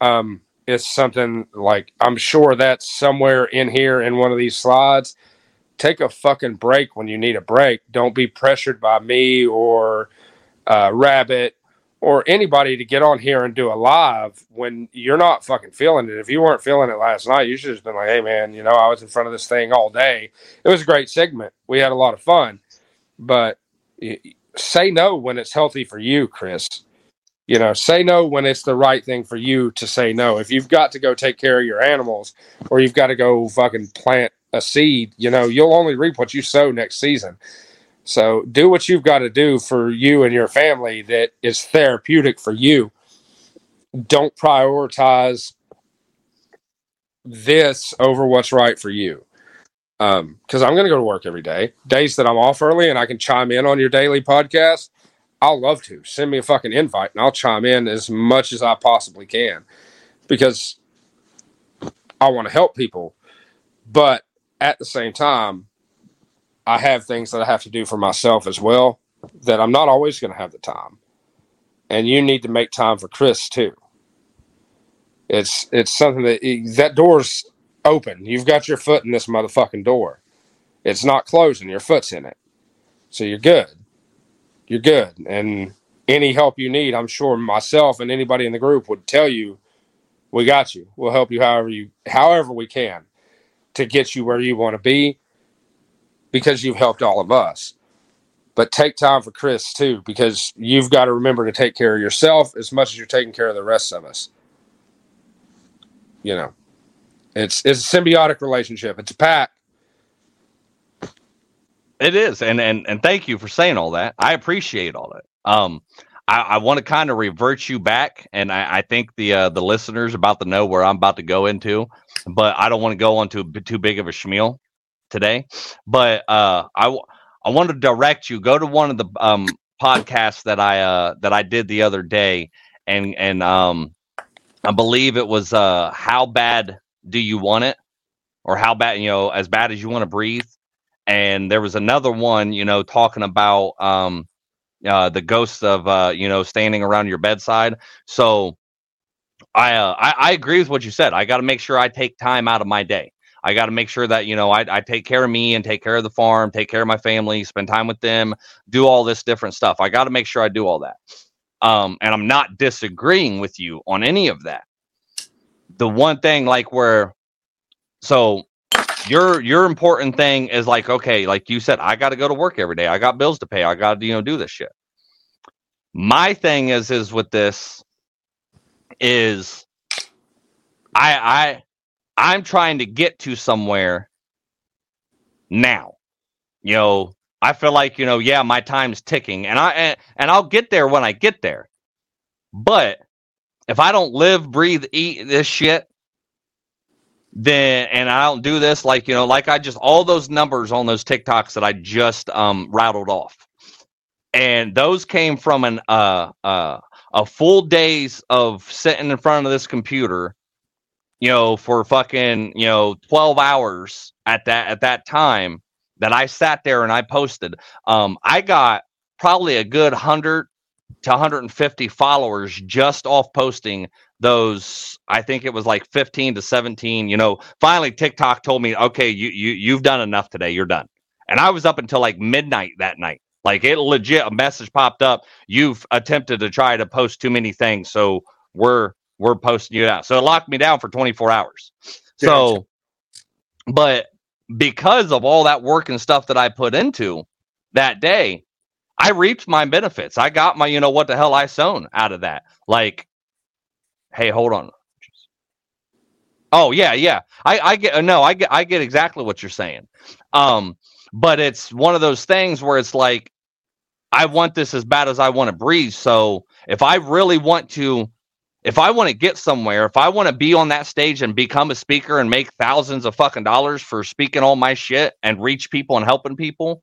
Um, it's something like I'm sure that's somewhere in here in one of these slides. Take a fucking break when you need a break. Don't be pressured by me or uh, Rabbit or anybody to get on here and do a live when you're not fucking feeling it. If you weren't feeling it last night, you should have been like, "Hey, man, you know, I was in front of this thing all day. It was a great segment. We had a lot of fun, but." say no when it's healthy for you, Chris. You know, say no when it's the right thing for you to say no. If you've got to go take care of your animals or you've got to go fucking plant a seed, you know, you'll only reap what you sow next season. So do what you've got to do for you and your family that is therapeutic for you. Don't prioritize this over what's right for you. Um because i'm going to go to work every day. Days that i'm off early and i can chime in on your daily podcast i'll love to. Send me a fucking invite and i'll chime in as much as i possibly can because i want to help people. But at the same time i have things that i have to do for myself as well that i'm not always going to have the time and you need to make time for chris too it's it's something that that door's open. You've got your foot in this motherfucking door. It's not closing. Your foot's in it. So you're good. You're good. And any help you need, I'm sure myself and anybody in the group would tell you, we got you. We'll help you however you however we can to get you where you want to be because you've helped all of us. But take time for Chris too, because you've got to remember to take care of yourself as much as you're taking care of the rest of us. You know. It's it's a symbiotic relationship. It's a pack. It is, and and and thank you for saying all that. I appreciate all that. Um, I, I want to kind of revert you back, and I, I think the uh, the listeners about to know where I'm about to go into, but I don't want to go on to too big of a schmeal today. But uh, I I want to direct you. Go to one of the um podcasts that I uh that I did the other day, and and um I believe it was uh how bad do you want it or how bad you know as bad as you want to breathe and there was another one you know talking about um uh the ghosts of uh you know standing around your bedside so i uh i, I agree with what you said i got to make sure i take time out of my day I got to make sure that you know I, I take care of me and take care of the farm, take care of my family, spend time with them, do all this different stuff. I got to make sure I do all that. Um, and I'm not disagreeing with you on any of that the one thing like where so your your important thing is like okay like you said i got to go to work every day i got bills to pay i got to you know do this shit my thing is is with this is i i i'm trying to get to somewhere now. You know i feel like you know yeah my time's ticking and i and, and i'll get there when i get there. But if I don't live, breathe, eat this shit, then and I don't do this like you know, like I just all those numbers on those TikToks that I just um rattled off, and those came from an uh uh a full days of sitting in front of this computer, you know, for fucking you know twelve hours at that at that time that I sat there and I posted. Um, I got probably a good hundred to 150 followers just off posting those i think it was like 15 to 17 you know finally tiktok told me okay you, you you've done enough today you're done and i was up until like midnight that night like it legit a message popped up you've attempted to try to post too many things so we're we're posting you out so it locked me down for 24 hours so but because of all that work and stuff that i put into that day I reaped my benefits. I got my, you know, what the hell I sown out of that. Like, Hey, hold on. Oh yeah, yeah. I, I get no, I get I get exactly what you're saying. Um, but it's one of those things where it's like I want this as bad as I want to breathe. So if I really want to if I want to get somewhere, if I want to be on that stage and become a speaker and make thousands of fucking dollars for speaking all my shit and reach people and helping people,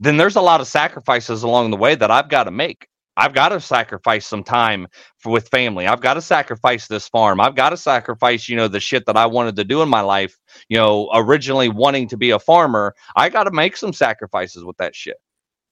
then there's a lot of sacrifices along the way that I've got to make. I've got to sacrifice some time for, with family. I've got to sacrifice this farm. I've got to sacrifice, you know, the shit that I wanted to do in my life. You know, originally wanting to be a farmer, I got to make some sacrifices with that shit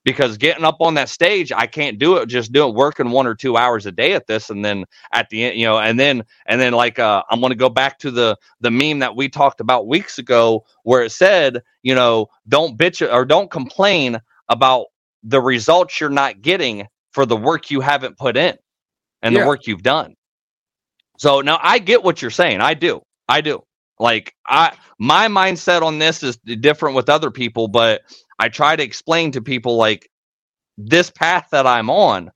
because getting up on that stage, I can't do it just do it working one or two hours a day at this, and then at the end, you know, and then and then like uh, I'm going to go back to the the meme that we talked about weeks ago, where it said, you know, don't bitch or don't complain about the results you're not getting for the work you haven't put in and yeah. the work you've done. So now I get what you're saying. I do. I do. Like I my mindset on this is different with other people, but I try to explain to people like this path that I'm on,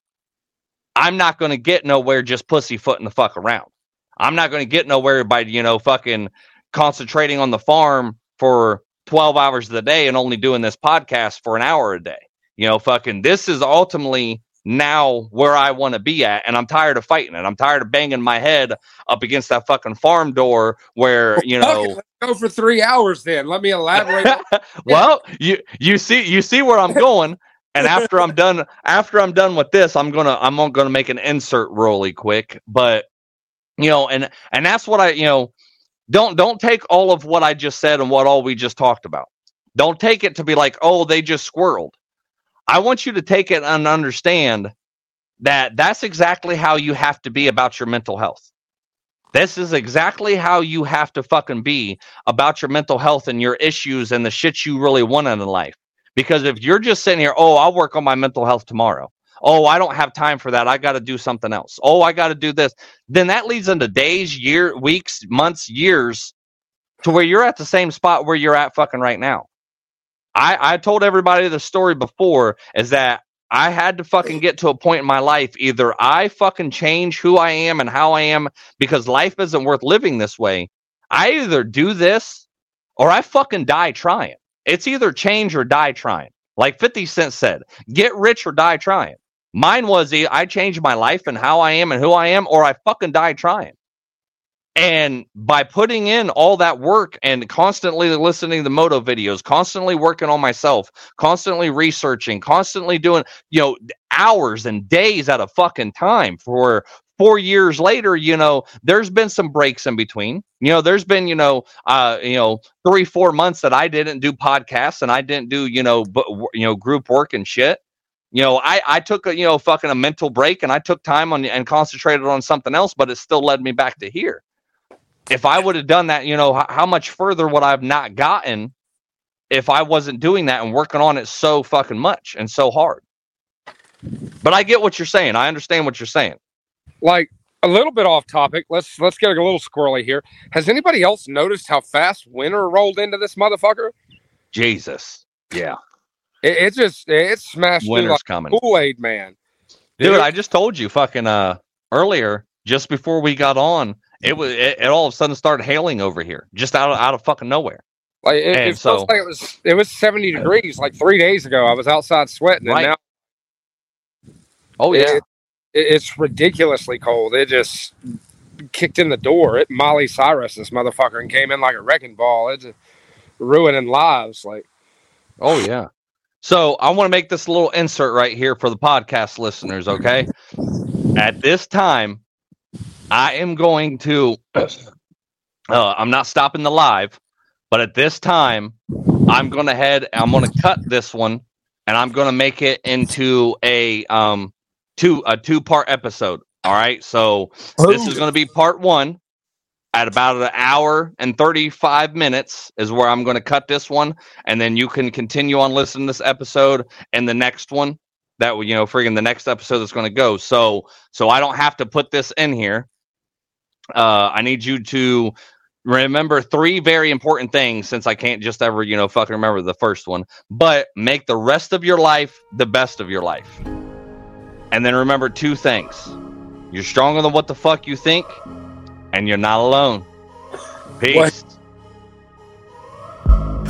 I'm not going to get nowhere just pussyfooting the fuck around. I'm not going to get nowhere by, you know, fucking concentrating on the farm for 12 hours of the day and only doing this podcast for an hour a day. You know, fucking this is ultimately now where I want to be at. And I'm tired of fighting it. I'm tired of banging my head up against that fucking farm door where, you know. go for three hours then. Let me elaborate. well, you you see you see where I'm going. And after I'm done, after I'm done with this, I'm gonna I'm gonna make an insert really quick. But you know, and and that's what I you know, don't don't take all of what I just said and what all we just talked about. Don't take it to be like, oh, they just squirreled. I want you to take it and understand that that's exactly how you have to be about your mental health. This is exactly how you have to fucking be about your mental health and your issues and the shit you really want in life. Because if you're just sitting here, oh, I'll work on my mental health tomorrow. Oh, I don't have time for that. I got to do something else. Oh, I got to do this. Then that leads into days, year, weeks, months, years to where you're at the same spot where you're at fucking right now. I, I told everybody the story before is that I had to fucking get to a point in my life. Either I fucking change who I am and how I am because life isn't worth living this way. I either do this or I fucking die trying. It's either change or die trying. Like 50 Cent said, get rich or die trying. Mine was I change my life and how I am and who I am, or I fucking die trying. And by putting in all that work and constantly listening to the moto videos, constantly working on myself, constantly researching, constantly doing, you know, hours and days at a fucking time for four years later, you know, there's been some breaks in between. You know, there's been, you know, uh, you know, three, four months that I didn't do podcasts and I didn't do, you know, but you know, group work and shit. You know, I I took a you know fucking a mental break and I took time on and concentrated on something else, but it still led me back to here if I would have done that, you know, how, how much further would I have not gotten if I wasn't doing that and working on it so fucking much and so hard? But I get what you're saying. I understand what you're saying. Like a little bit off topic. Let's let's get a little squirrely here. Has anybody else noticed how fast winter rolled into this motherfucker? Jesus. Yeah. It, it just it smashed Winter's like coming. Kool-Aid man. Dude, Dude, I just told you fucking uh earlier, just before we got on, it was it, it, all of a sudden started hailing over here, just out of out of fucking nowhere. Like it, it so, like it was it was seventy uh, degrees like three days ago. I was outside sweating, and right. now oh yeah, it, it's ridiculously cold. It just kicked in the door. It Miley Cyrus this motherfucker and came in like a wrecking ball. It's ruining lives. Like oh yeah. So I want to make this little insert right here for the podcast listeners. Okay, at this time I am going to. Uh, I'm not stopping the live, but at this time, I'm going to head. I'm going to cut this one, and I'm going to make it into a um two a two part episode. All right, so this is going to be part one. At about an hour and 35 minutes is where I'm going to cut this one, and then you can continue on listening to this episode and the next one that you know, friggin' the next episode that's going to go. So, so I don't have to put this in here uh, I need you to remember three very important things since I can't just ever, you know, fucking remember the first one, but make the rest of your life the best of your life. And then remember two things You're stronger than what the fuck you think, and you're not alone. Peace. What?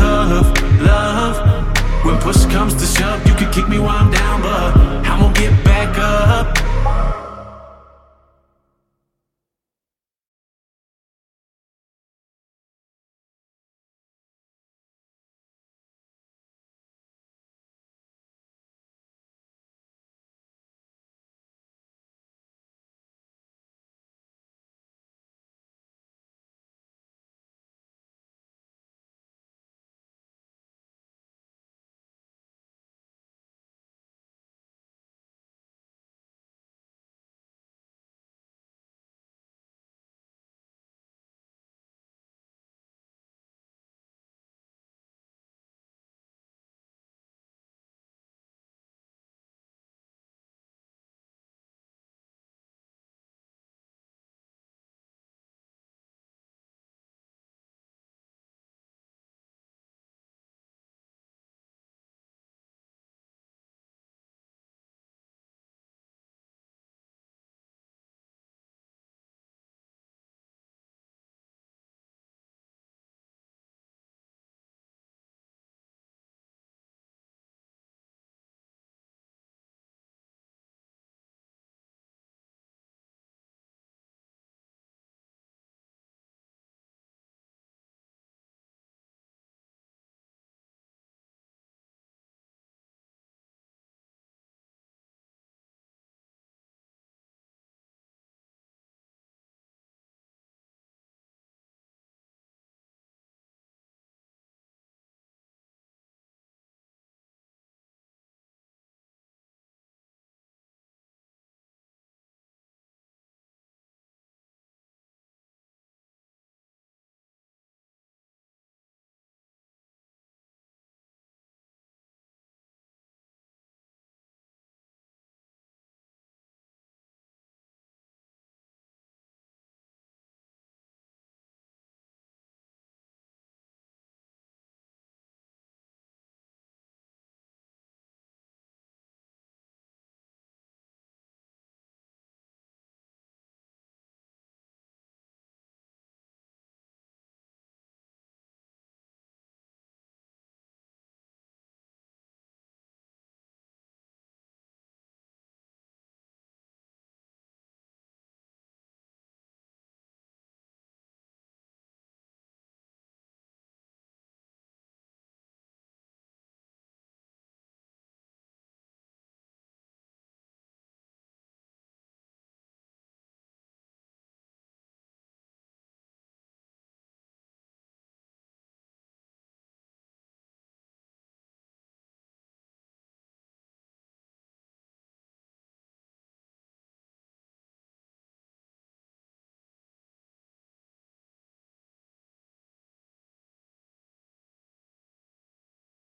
tough love. When push comes to shove, you can kick me while I'm down, but I'm gonna get back up.